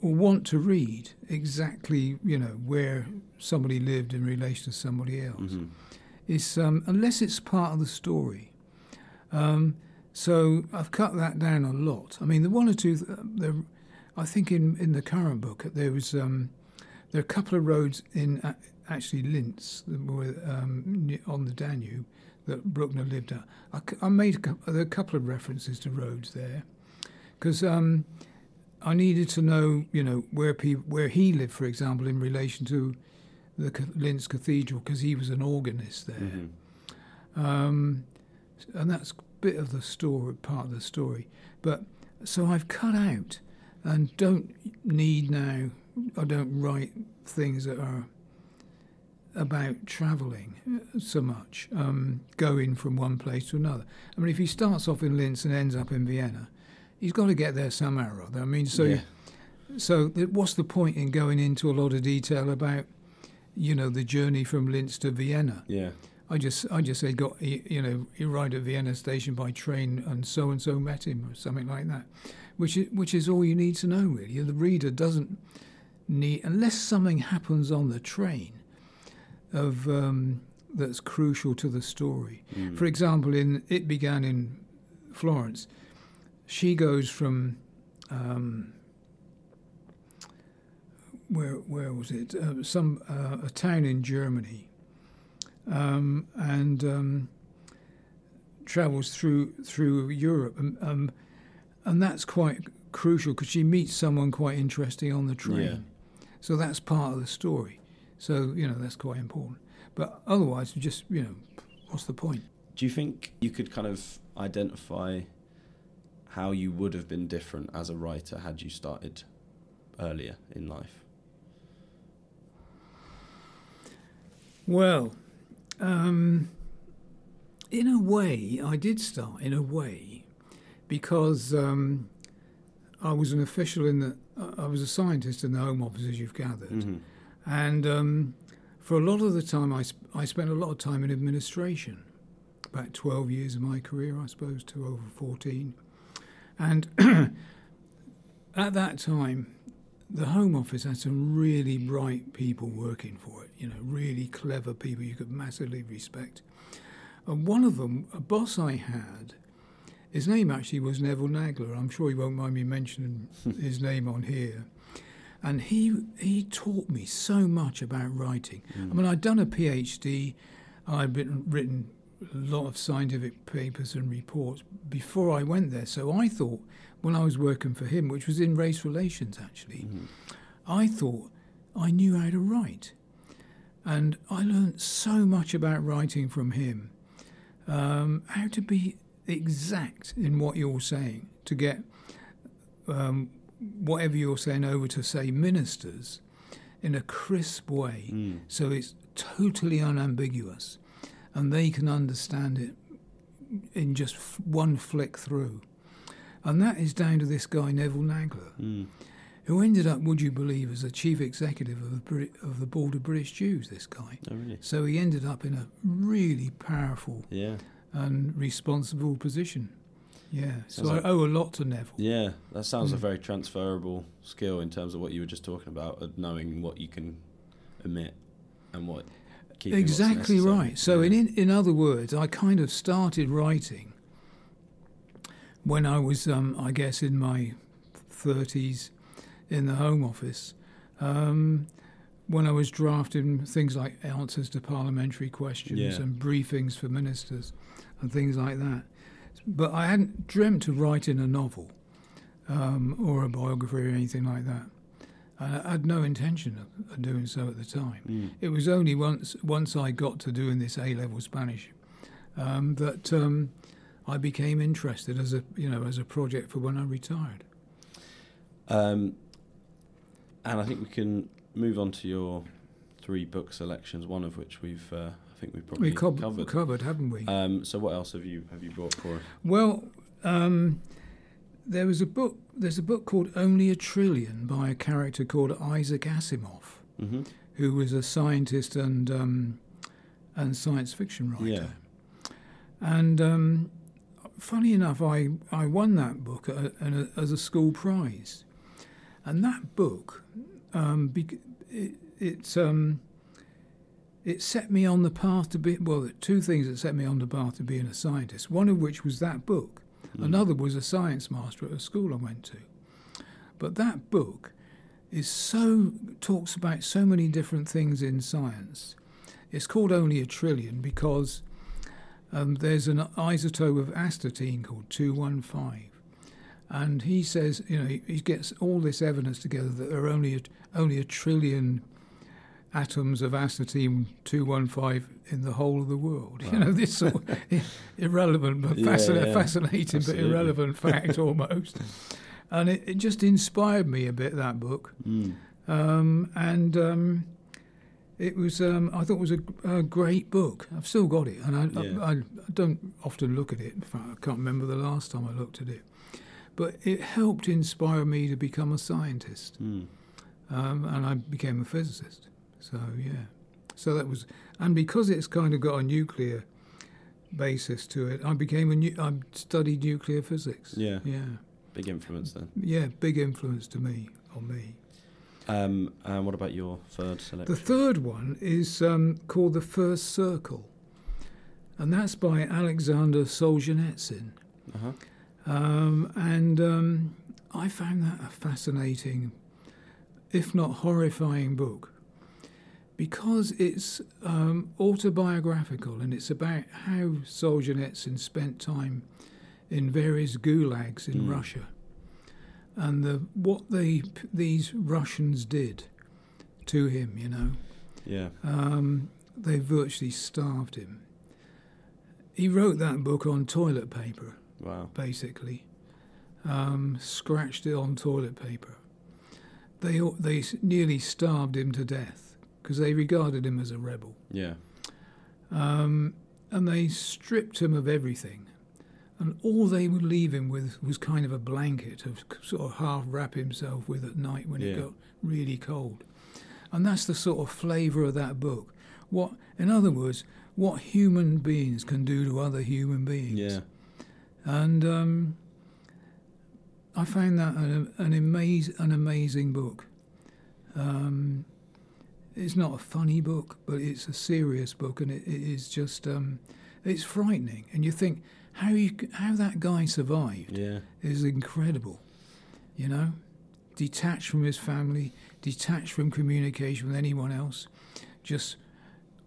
[SPEAKER 2] or want to read exactly, you know, where somebody lived in relation to somebody else.
[SPEAKER 1] Mm-hmm.
[SPEAKER 2] It's um, unless it's part of the story. Um, so I've cut that down a lot. I mean, the one or two, th- there, I think in in the current book there was um, there are a couple of roads in a- actually Linz that were um, on the Danube that Bruckner lived at. I made a, there are a couple of references to roads there because um, I needed to know, you know, where people where he lived, for example, in relation to the Linz Cathedral, because he was an organist there,
[SPEAKER 1] Mm-hmm.
[SPEAKER 2] um, and that's a bit of the story, part of the story. But so I've cut out and don't need now. I don't write things that are about travelling uh, so much, um, going from one place to another. I mean, if he starts off in Linz and ends up in Vienna, he's got to get there somehow or other. I mean, so
[SPEAKER 1] Yeah.
[SPEAKER 2] so what's the point in going into a lot of detail about, you know, the journey from Linz to Vienna?
[SPEAKER 1] Yeah.
[SPEAKER 2] I just I just say got you know he arrived at Vienna station by train and so and so met him or something like that, which is which is all you need to know really. The reader doesn't need unless something happens on the train of um, that's crucial to the story.
[SPEAKER 1] Mm.
[SPEAKER 2] For example, in it began in Florence. She goes from um, where where was it? Uh, some uh, a town in Germany, um, and um, travels through through Europe, and um, and that's quite crucial because she meets someone quite interesting on the train. So that's part of the story. So you know that's quite important. But otherwise, just you know, what's the point?
[SPEAKER 1] Do you think you could kind of identify how you would have been different as a writer had you started earlier in life?
[SPEAKER 2] Well, um, in a way, I did start in a way because um, I was an official in the. I was a scientist in the Home Office, as you've gathered,
[SPEAKER 1] Mm-hmm.
[SPEAKER 2] and um, for a lot of the time, I, sp- I spent a lot of time in administration. About twelve years of my career, I suppose, to over fourteen, and <clears throat> at that time, the Home Office had some really bright people working for it, you know, really clever people you could massively respect. And one of them, a boss I had, his name actually was Neville Nagler. I'm sure he won't mind me mentioning <laughs> his name on here. And he he taught me so much about writing. I mean, I'd done a PhD, I'd written, written a lot of scientific papers and reports before I went there. So I thought, when I was working for him, which was in race relations actually, I thought I knew how to write. And I learned so much about writing from him. Um, how to be exact in what you're saying, to get um, whatever you're saying over to, say, ministers in a crisp way. So it's totally unambiguous and they can understand it in just f- one flick through. And that is down to this guy, Neville Nagler,
[SPEAKER 1] Mm.
[SPEAKER 2] who ended up, would you believe, as a chief executive of the, Brit- of the Board of British Jews, this guy.
[SPEAKER 1] Oh, really?
[SPEAKER 2] So he ended up in a really powerful
[SPEAKER 1] Yeah.
[SPEAKER 2] And responsible position. Yeah, so
[SPEAKER 1] Sounds
[SPEAKER 2] I
[SPEAKER 1] like-
[SPEAKER 2] owe a lot to Neville.
[SPEAKER 1] Yeah, that sounds a
[SPEAKER 2] Mm.
[SPEAKER 1] very transferable skill in terms of what you were just talking about, of knowing what you can emit and what.
[SPEAKER 2] Exactly right. So,
[SPEAKER 1] Yeah.
[SPEAKER 2] in, in in other words, I kind of started writing when I was, um, I guess, in my thirties, in the Home Office, um, when I was drafting things like answers to parliamentary questions
[SPEAKER 1] Yeah.
[SPEAKER 2] and briefings for ministers and things like that. But I hadn't dreamt of writing a novel um, or a biography or anything like that. I I had no intention of, doing so at the time.
[SPEAKER 1] Mm.
[SPEAKER 2] It was only once once I got to doing this A level Spanish um, that um, I became interested as a you know as a project for when I retired.
[SPEAKER 1] Um, and I think we can move on to your three book selections. One of which we've, uh, think we've probably
[SPEAKER 2] We co-
[SPEAKER 1] covered.
[SPEAKER 2] covered, haven't we?
[SPEAKER 1] Um, so what else have you have you brought for us?
[SPEAKER 2] well, um, there was a book. There's a book called Only a Trillion by a character called Isaac Asimov,
[SPEAKER 1] hmm
[SPEAKER 2] who was a scientist and um, and science fiction writer.
[SPEAKER 1] Yeah.
[SPEAKER 2] And um, funny enough, I, I won that book a, a, as a school prize. And that book, um, bec- it, it, um, it set me on the path to be, well, two things that set me on the path to being a scientist. One of which was that book. Another was a science master at a school I went to. But that book is so, talks about so many different things in science. It's called Only a Trillion because um, there's an isotope of astatine called 215. And he says, you know, he, he gets all this evidence together that there are only a, only a trillion atoms of astatine 215 in the whole of the world. You know, this sort of <laughs> irrelevant but
[SPEAKER 1] Yeah,
[SPEAKER 2] fascinating,
[SPEAKER 1] yeah.
[SPEAKER 2] fascinating but irrelevant <laughs> fact almost. And it, it just inspired me a bit, that book.
[SPEAKER 1] Mm.
[SPEAKER 2] Um, and um, it was um, I thought it was a, a great book. I've still got it, and I,
[SPEAKER 1] Yeah.
[SPEAKER 2] I, I don't often look at it. In fact, I can't remember the last time I looked at it. But it helped inspire me to become a scientist,
[SPEAKER 1] Mm.
[SPEAKER 2] um, and I became a physicist. So yeah, so that was, and because it's kind of got a nuclear basis to it, I became a new. I studied nuclear physics.
[SPEAKER 1] Yeah.
[SPEAKER 2] yeah,
[SPEAKER 1] Big influence then.
[SPEAKER 2] yeah. Big influence to me on me.
[SPEAKER 1] Um, and what about your third selection?
[SPEAKER 2] The third one is um, called The First Circle, and that's by Alexander Solzhenitsyn.
[SPEAKER 1] uh-huh.
[SPEAKER 2] Um, and um, I found that a fascinating, if not horrifying, book because it's um, autobiographical and it's about how Solzhenitsyn spent time in various gulags in
[SPEAKER 1] Mm.
[SPEAKER 2] Russia and the, what they, these Russians did to him, you know.
[SPEAKER 1] Yeah.
[SPEAKER 2] Um, they virtually starved him. He wrote that book on toilet paper,
[SPEAKER 1] Wow.
[SPEAKER 2] basically. Um, scratched it on toilet paper. They they nearly starved him to death because they regarded him as a rebel,
[SPEAKER 1] Yeah.
[SPEAKER 2] um, and they stripped him of everything. And all they would leave him with was kind of a blanket to sort of half wrap himself with at night when it got really cold. And that's the sort of flavour of that book. What, in other words, what human beings can do to other human beings.
[SPEAKER 1] Yeah.
[SPEAKER 2] And um, I found that an, an, amaz- an amazing book. Um, it's not a funny book, but it's a serious book, and it, it is just um, it's frightening. And you think, how you how that guy survived
[SPEAKER 1] Yeah.
[SPEAKER 2] is incredible. You know, detached from his family, detached from communication with anyone else, just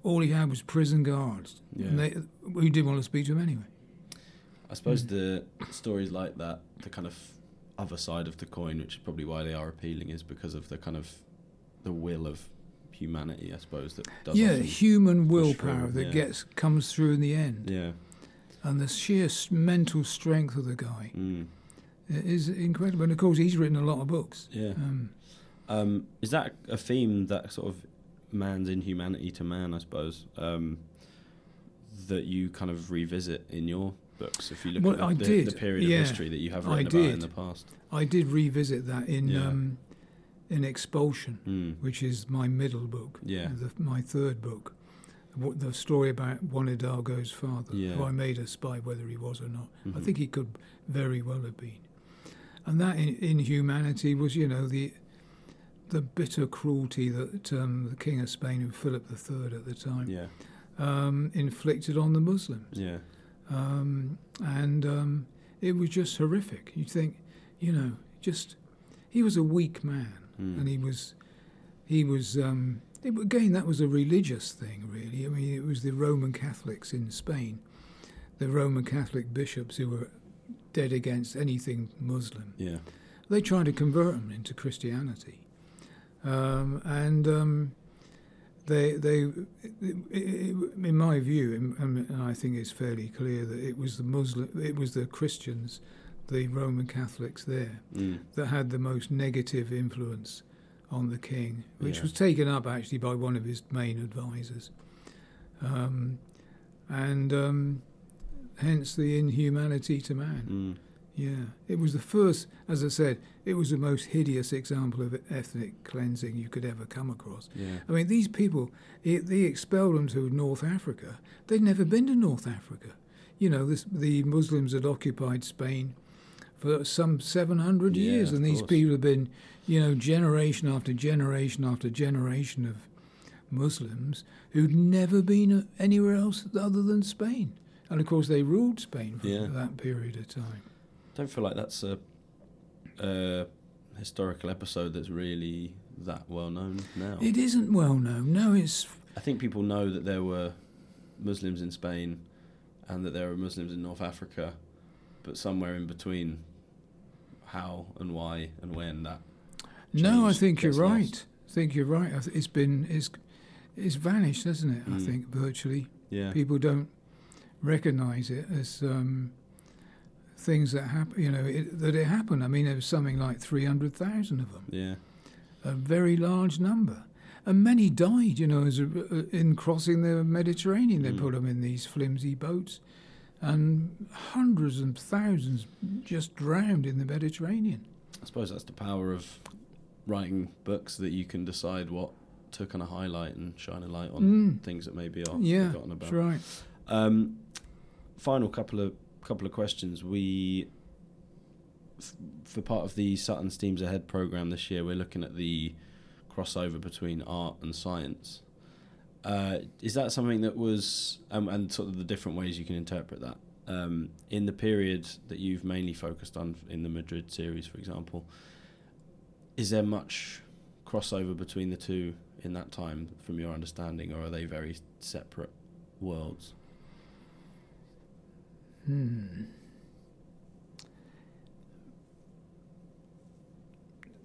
[SPEAKER 2] all he had was prison guards,
[SPEAKER 1] Yeah.
[SPEAKER 2] and they who didn't want to speak to him anyway.
[SPEAKER 1] I suppose the stories like that, the kind of other side of the coin, which is probably why they are appealing, is because of the kind of the will of humanity. I suppose that does.
[SPEAKER 2] yeah, human willpower that
[SPEAKER 1] yeah.
[SPEAKER 2] gets comes through in the end,
[SPEAKER 1] yeah.
[SPEAKER 2] and the sheer mental strength of the guy
[SPEAKER 1] Mm,
[SPEAKER 2] is incredible. And of course, he's written a lot of books.
[SPEAKER 1] yeah.
[SPEAKER 2] Um,
[SPEAKER 1] Um, is that a theme that sort of man's inhumanity to man? I suppose um, that you kind of revisit in your books. If you look
[SPEAKER 2] Well,
[SPEAKER 1] at the, the period
[SPEAKER 2] yeah.
[SPEAKER 1] of history that you have written about in the past.
[SPEAKER 2] I did revisit that in
[SPEAKER 1] Yeah.
[SPEAKER 2] um, in Expulsion.
[SPEAKER 1] Mm,
[SPEAKER 2] which is my middle book,
[SPEAKER 1] Yeah.
[SPEAKER 2] the, my third book, the story about Juan Hidalgo's father,
[SPEAKER 1] Yeah.
[SPEAKER 2] who I made a spy, whether he was or not. I
[SPEAKER 1] mhm.
[SPEAKER 2] think he could very well have been. And that in, inhumanity was, you know, the the bitter cruelty that um, the King of Spain, who Philip III at the time,
[SPEAKER 1] Yeah.
[SPEAKER 2] um, inflicted on the Muslims.
[SPEAKER 1] Yeah.
[SPEAKER 2] Um, and um, it was just horrific. You think, you know, just he was a weak man
[SPEAKER 1] Mm.
[SPEAKER 2] and he was he was um, it, again that was a religious thing really i mean it was the roman catholics in spain the roman catholic bishops who were dead against anything muslim
[SPEAKER 1] yeah.
[SPEAKER 2] they tried to convert them into christianity um, and um, they they in my view and, and i think it's fairly clear that it was the muslim it was the christians the roman catholics there
[SPEAKER 1] Mm.
[SPEAKER 2] that had the most negative influence on the king, which
[SPEAKER 1] Yeah.
[SPEAKER 2] was taken up actually by one of his main advisors. Um, and um, hence the inhumanity to man.
[SPEAKER 1] Mm.
[SPEAKER 2] Yeah, it was the first, as I said, it was the most hideous example of ethnic cleansing you could ever come across.
[SPEAKER 1] Yeah.
[SPEAKER 2] I mean, these people, they, they expelled them to North Africa. They'd never been to North Africa. You know, this, the Muslims had occupied Spain for some 700
[SPEAKER 1] Yeah,
[SPEAKER 2] years, and these
[SPEAKER 1] course.
[SPEAKER 2] people have been, you know, generation after generation after generation of Muslims who'd never been uh, anywhere else other than Spain. And of course, they ruled Spain for
[SPEAKER 1] Yeah.
[SPEAKER 2] that period of time.
[SPEAKER 1] Don't feel like that's a, a historical episode that's really that well known now.
[SPEAKER 2] It isn't well known. No, it's
[SPEAKER 1] I think people know that there were Muslims in Spain and that there were Muslims in North Africa, but somewhere in between, how and why and when that.
[SPEAKER 2] No, I think you're
[SPEAKER 1] gets
[SPEAKER 2] right. I think you're right. Th- It's been it's it's vanished, hasn't it? I
[SPEAKER 1] Mm.
[SPEAKER 2] think virtually
[SPEAKER 1] Yeah.
[SPEAKER 2] people don't recognise it as um, things that happen. You know it, that it happened. I mean, there was something like three hundred thousand of them,
[SPEAKER 1] Yeah.
[SPEAKER 2] a very large number, and many died. You know, as a, uh, in crossing the Mediterranean, they
[SPEAKER 1] Mm.
[SPEAKER 2] put them in these flimsy boats, and hundreds and thousands just drowned in the Mediterranean.
[SPEAKER 1] I suppose that's the power of writing books that you can decide what to kind of highlight and shine a light on
[SPEAKER 2] Mm.
[SPEAKER 1] things that maybe are
[SPEAKER 2] Yeah,
[SPEAKER 1] forgotten about.
[SPEAKER 2] that's right.
[SPEAKER 1] Um, final couple of couple of questions. We, f- for part of the Sutton STEAMs Ahead program this year, we're looking at the crossover between art and science. Uh, is that something that was, um, and sort of the different ways you can interpret that um, in the period that you've mainly focused on in the Madrid series, for example? Is there much crossover between the two in that time, from your understanding, or are they very separate worlds?
[SPEAKER 2] Hmm.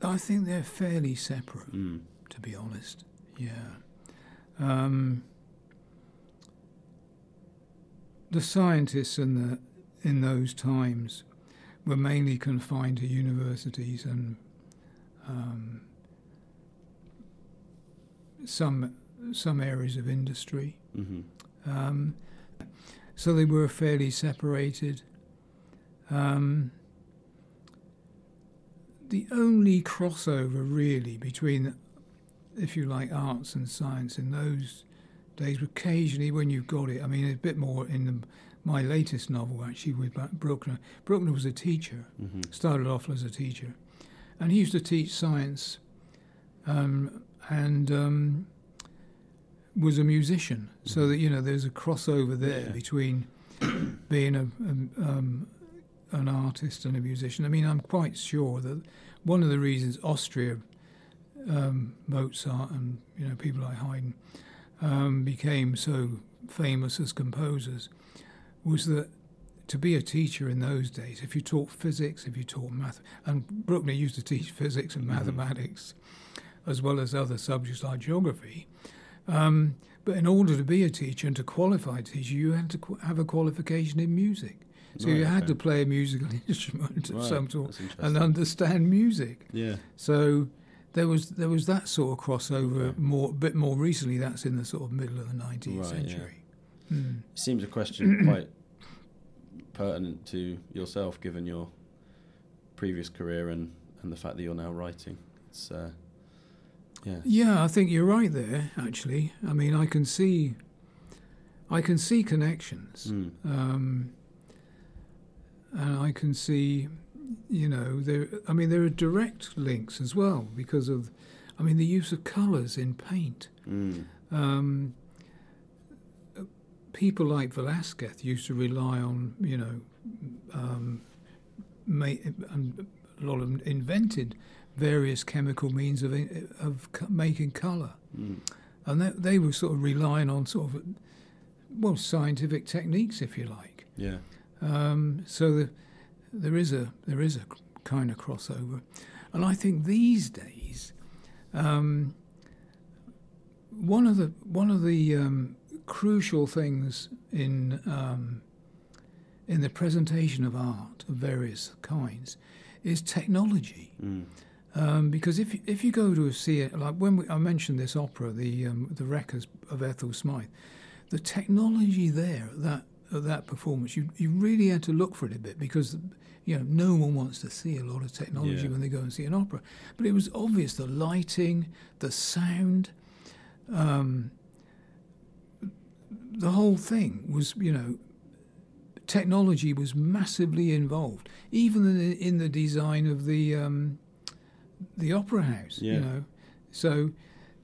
[SPEAKER 2] I think they're fairly separate,
[SPEAKER 1] Mm.
[SPEAKER 2] to be honest. Yeah. Um, the scientists in the in those times were mainly confined to universities and um, some some areas of industry.
[SPEAKER 1] hmm
[SPEAKER 2] Um, so they were fairly separated. Um, the only crossover really between, if you like, arts and science in those days, occasionally when you've got it, I mean, a bit more in the, my latest novel actually with Bruckner. Bruckner was a teacher,
[SPEAKER 1] hmm
[SPEAKER 2] started off as a teacher, and he used to teach science, um, and um, was a musician. So that you know, there's a crossover there
[SPEAKER 1] Yeah.
[SPEAKER 2] between <coughs> being a, a um, an artist and a musician. I mean, I'm quite sure that one of the reasons Austria, um, Mozart, and you know people like Haydn um, became so famous as composers was that to be a teacher in those days, if you taught physics, if you taught math, and Bruckner used to teach physics and mathematics, as well as other subjects like geography. Um, but in order to be a teacher and to qualify to teach, you had to qu- have a qualification in music. So you had
[SPEAKER 1] okay.
[SPEAKER 2] to play a musical <laughs> instrument of
[SPEAKER 1] Right,
[SPEAKER 2] some sort and understand music.
[SPEAKER 1] Yeah.
[SPEAKER 2] So there was there was that sort of crossover
[SPEAKER 1] Okay.
[SPEAKER 2] more, a bit more recently. That's in the sort of middle of the nineteenth
[SPEAKER 1] Right,
[SPEAKER 2] century. Hmm.
[SPEAKER 1] It seems a question <clears throat> quite pertinent to yourself, given your previous career and, and the fact that you're now writing. It's uh, yeah,
[SPEAKER 2] Yeah, I think you're right there. Actually, I mean, I can see, I can see connections,
[SPEAKER 1] Mm.
[SPEAKER 2] um, and I can see, you know, there. I mean, there are direct links as well because of, I mean, the use of colours in paint.
[SPEAKER 1] Mm.
[SPEAKER 2] Um, people like Velasquez used to rely on, you know, um, and a lot of them invented various chemical means of of making colour,
[SPEAKER 1] Mm.
[SPEAKER 2] and that, they were sort of relying on sort of well scientific techniques, if you like.
[SPEAKER 1] yeah,
[SPEAKER 2] Um, so the, there is a there is a kind of crossover, and I think these days, um, one of the one of the um, crucial things in um, in the presentation of art of various kinds is technology.
[SPEAKER 1] mm.
[SPEAKER 2] Um, because if if you go to see it, like when we, I mentioned this opera, the um, the Wreckers of Ethel Smyth, the technology there that at that performance, you you really had to look for it a bit because you know no one wants to see a lot of technology
[SPEAKER 1] Yeah.
[SPEAKER 2] when they go and see an opera, but it was obvious the lighting, the sound, um, the whole thing was you know technology was massively involved, even in the, in the design of the um, the opera house.
[SPEAKER 1] Yeah.
[SPEAKER 2] You know, so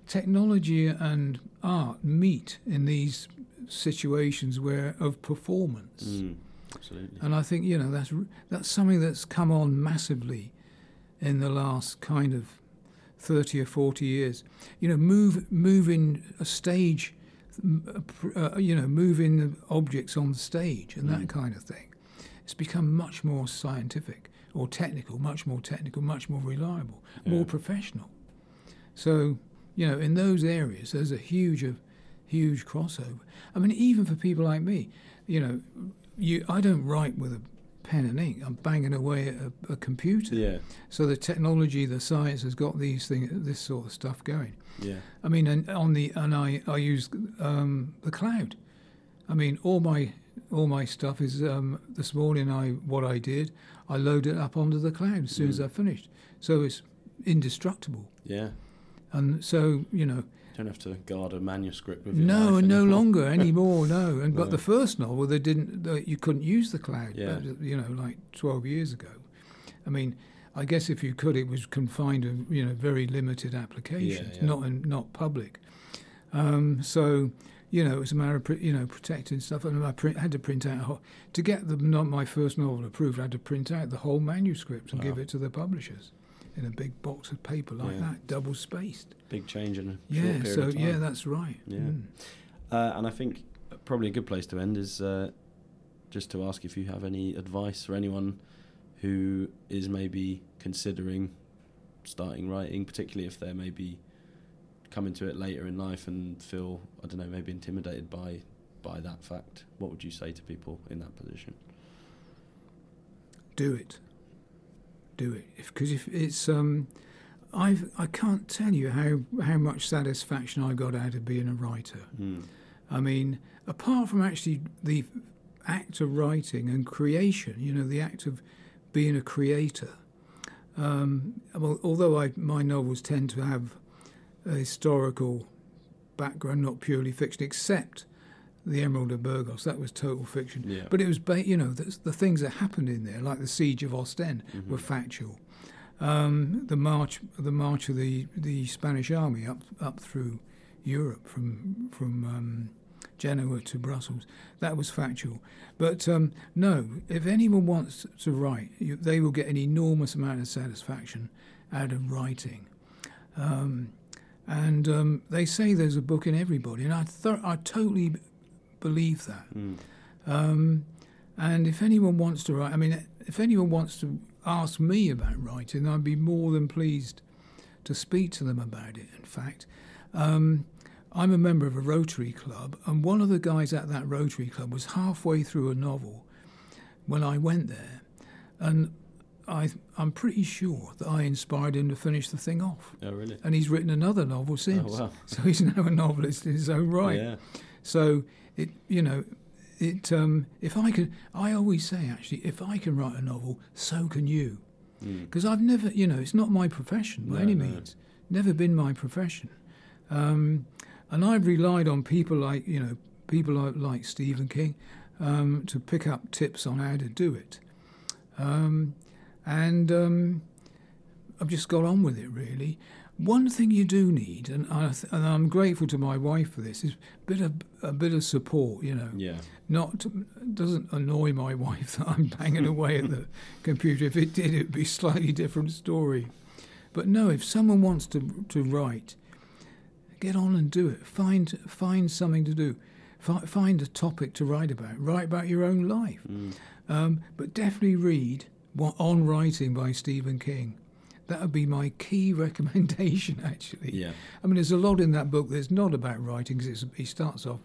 [SPEAKER 2] technology and art meet in these situations where of performance,
[SPEAKER 1] Mm. Absolutely.
[SPEAKER 2] and I think you know that's that's something that's come on massively in the last kind of thirty or forty years. You know, move moving a stage. uh, you know, moving objects on the stage and
[SPEAKER 1] Mm.
[SPEAKER 2] that kind of thing. It's become much more scientific or technical, much more technical, much more reliable, more professional. So, you know, in those areas, there's a huge, a huge crossover. I mean, even for people like me, you know, you I don't write with a pen and ink. I'm banging away at a, a computer.
[SPEAKER 1] Yeah,
[SPEAKER 2] So the technology, the science has got these things, this sort of stuff going.
[SPEAKER 1] yeah,
[SPEAKER 2] I mean, and on the and I I use um, the cloud. I mean, all my all my stuff is um, this morning. I what I did, I load it up onto the cloud as soon as
[SPEAKER 1] Mm.
[SPEAKER 2] I finished. So it's indestructible.
[SPEAKER 1] yeah.
[SPEAKER 2] And so you know,
[SPEAKER 1] Don't have to guard a manuscript with your
[SPEAKER 2] no, no
[SPEAKER 1] anymore.
[SPEAKER 2] longer anymore. No, <laughs> and but the first novel, they didn't. The, you couldn't use the cloud.
[SPEAKER 1] Yeah.
[SPEAKER 2] Was, you know, like twelve years ago. I mean, I guess if you could, it was confined to you know very limited applications,
[SPEAKER 1] yeah.
[SPEAKER 2] not in, not public. Um, so you know, it was a matter of you know protecting stuff, and I print, had to print out a whole, to get the not my first novel approved. I had to print out the whole manuscript and give it to the publishers in a big box of paper like
[SPEAKER 1] Yeah.
[SPEAKER 2] that, double spaced.
[SPEAKER 1] Big change in a short
[SPEAKER 2] Yeah,
[SPEAKER 1] period
[SPEAKER 2] so
[SPEAKER 1] of time.
[SPEAKER 2] yeah, that's right.
[SPEAKER 1] Yeah.
[SPEAKER 2] Mm.
[SPEAKER 1] Uh, and I think probably a good place to end is uh, just to ask if you have any advice for anyone who is maybe considering starting writing, particularly if they're maybe coming to it later in life and feel I don't know maybe intimidated by by that fact. What would you say to people in that position?
[SPEAKER 2] do it. Do it. Because if, it's, um, I've, I can't tell you how, how much satisfaction I got out of being a writer.
[SPEAKER 1] Hmm.
[SPEAKER 2] I mean, apart from actually the act of writing and creation, you know, the act of being a creator. Um, well, although I, my novels tend to have a historical background, not purely fiction, except the Emerald of Burgos, that was total fiction.
[SPEAKER 1] Yeah.
[SPEAKER 2] But it was, ba- you know, the, the things that happened in there, like the siege of Ostend,
[SPEAKER 1] Mhm.
[SPEAKER 2] were factual. Um, the march, the march of the, the Spanish army up up through Europe from from um, Genoa to Brussels. That was factual. But um, no, if anyone wants to write, you, they will get an enormous amount of satisfaction out of writing. Um, and um, they say there's a book in everybody, and I, th- I totally believe that.
[SPEAKER 1] Mm.
[SPEAKER 2] Um, and if anyone wants to write, I mean, if anyone wants to ask me about writing, I'd be more than pleased to speak to them about it. In fact, um, I'm a member of a Rotary Club, and one of the guys at that Rotary Club was halfway through a novel when I went there, and I, I'm pretty sure that I inspired him to finish the thing off.
[SPEAKER 1] Oh, really?
[SPEAKER 2] And he's written another novel since.
[SPEAKER 1] Oh, wow. <laughs>
[SPEAKER 2] So he's now a novelist in his own right.
[SPEAKER 1] Yeah.
[SPEAKER 2] So it, you know, it. Um, if I can, I always say actually, if I can write a novel, so can you.
[SPEAKER 1] Mm.
[SPEAKER 2] Because I've never, you know, it's not my profession by
[SPEAKER 1] No,
[SPEAKER 2] any
[SPEAKER 1] no.
[SPEAKER 2] means. Never been my profession. Um, and I've relied on people like, you know, people like, like Stephen King um, to pick up tips on how to do it. Um, and um, I've just got on with it really. One thing you do need, and, I th- and I'm grateful to my wife for this, is a bit of a bit of support. You know,
[SPEAKER 1] Yeah.
[SPEAKER 2] not doesn't annoy my <laughs> wife that I'm banging away at the computer. If it did, it'd be a slightly different story. But no, if someone wants to to write, get on and do it. Find find something to do. Fi- find a topic to write about. Write about your own life.
[SPEAKER 1] Mm.
[SPEAKER 2] Um, but definitely read what, On Writing by Stephen King. That would be my key <laughs> recommendation, actually.
[SPEAKER 1] Yeah.
[SPEAKER 2] I mean, there's a lot in that book that's not about writing because he starts off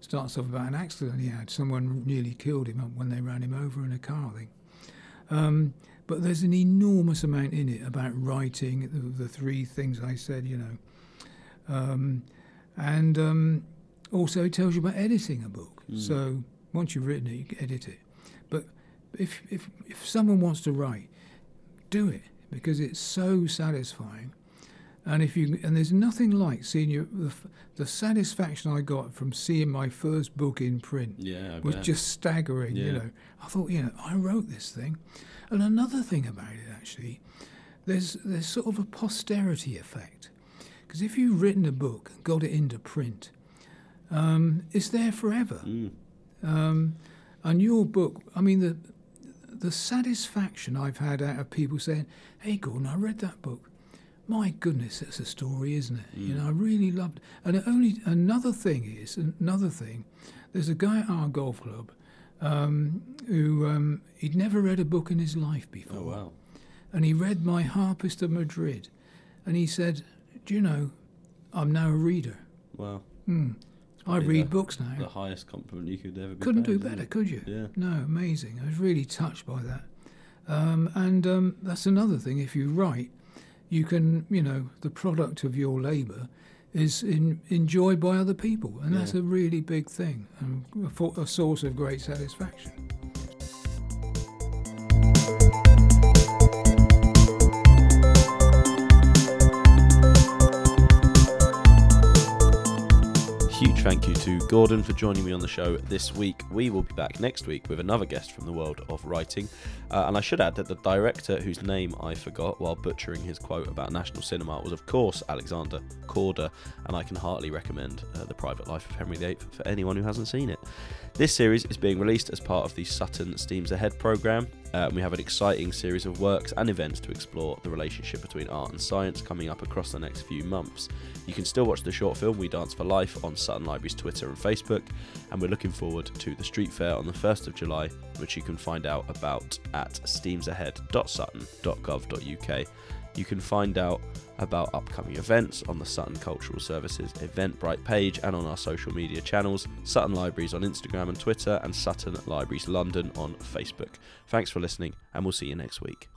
[SPEAKER 2] starts off about an accident he had. Someone nearly killed him when they ran him over in a car thing. Um, but there's an enormous amount in it about writing, the, the three things I said, you know. Um, and um, also it tells you about editing a book.
[SPEAKER 1] Mm.
[SPEAKER 2] So once you've written it, you can edit it. But if, if, if someone wants to write, do it because it's so satisfying. And if you and there's nothing like seeing your the, the satisfaction I got from seeing my first book in print
[SPEAKER 1] Yeah.
[SPEAKER 2] Was just staggering. You know, I thought, you know, I wrote this thing. And another thing about it, actually, there's there's sort of a posterity effect because if you've written a book and got it into print, um, it's there forever.
[SPEAKER 1] Mm.
[SPEAKER 2] Um, and your book, I mean, the the satisfaction I've had out of people saying, "Hey, Gordon, I read that book. My goodness, that's a story, isn't it? You know, I really loved." And it only another thing is another thing. There's a guy at our golf club um, who um, he'd never read a book in his life before,
[SPEAKER 1] Oh wow.
[SPEAKER 2] and he read My Harpist of Madrid, and he said, "Do you know, I'm now a reader.
[SPEAKER 1] Wow.
[SPEAKER 2] Hmm. I read
[SPEAKER 1] the-
[SPEAKER 2] books now."
[SPEAKER 1] The highest compliment you could ever. Be
[SPEAKER 2] Couldn't
[SPEAKER 1] paid,
[SPEAKER 2] do better, could you?
[SPEAKER 1] Yeah.
[SPEAKER 2] No, amazing. I was really touched by that. Um, and um, that's another thing. If you write, you can, you know, the product of your labour is in, enjoyed by other people, and that's a really big thing and a, a source of great satisfaction.
[SPEAKER 1] Thank you to Gordon for joining me on the show this week. We will be back next week with another guest from the world of writing. Uh, and I should add that the director, whose name I forgot while butchering his quote about national cinema, was of course Alexander Korda. And I can heartily recommend uh, The Private Life of Henry VIII for anyone who hasn't seen it. This series is being released as part of the Sutton STEAMs Ahead programme. Uh, we have an exciting series of works and events to explore the relationship between art and science coming up across the next few months. You can still watch the short film We Dance for Life on Sutton Library's Twitter and Facebook, and we're looking forward to the street fair on the 1st of July, which you can find out about at steamsahead.sutton.gov.uk. You can find out about upcoming events on the Sutton Cultural Services Eventbrite page and on our social media channels Sutton Libraries on Instagram and Twitter, and Sutton Libraries London on Facebook. Thanks for listening, and we'll see you next week.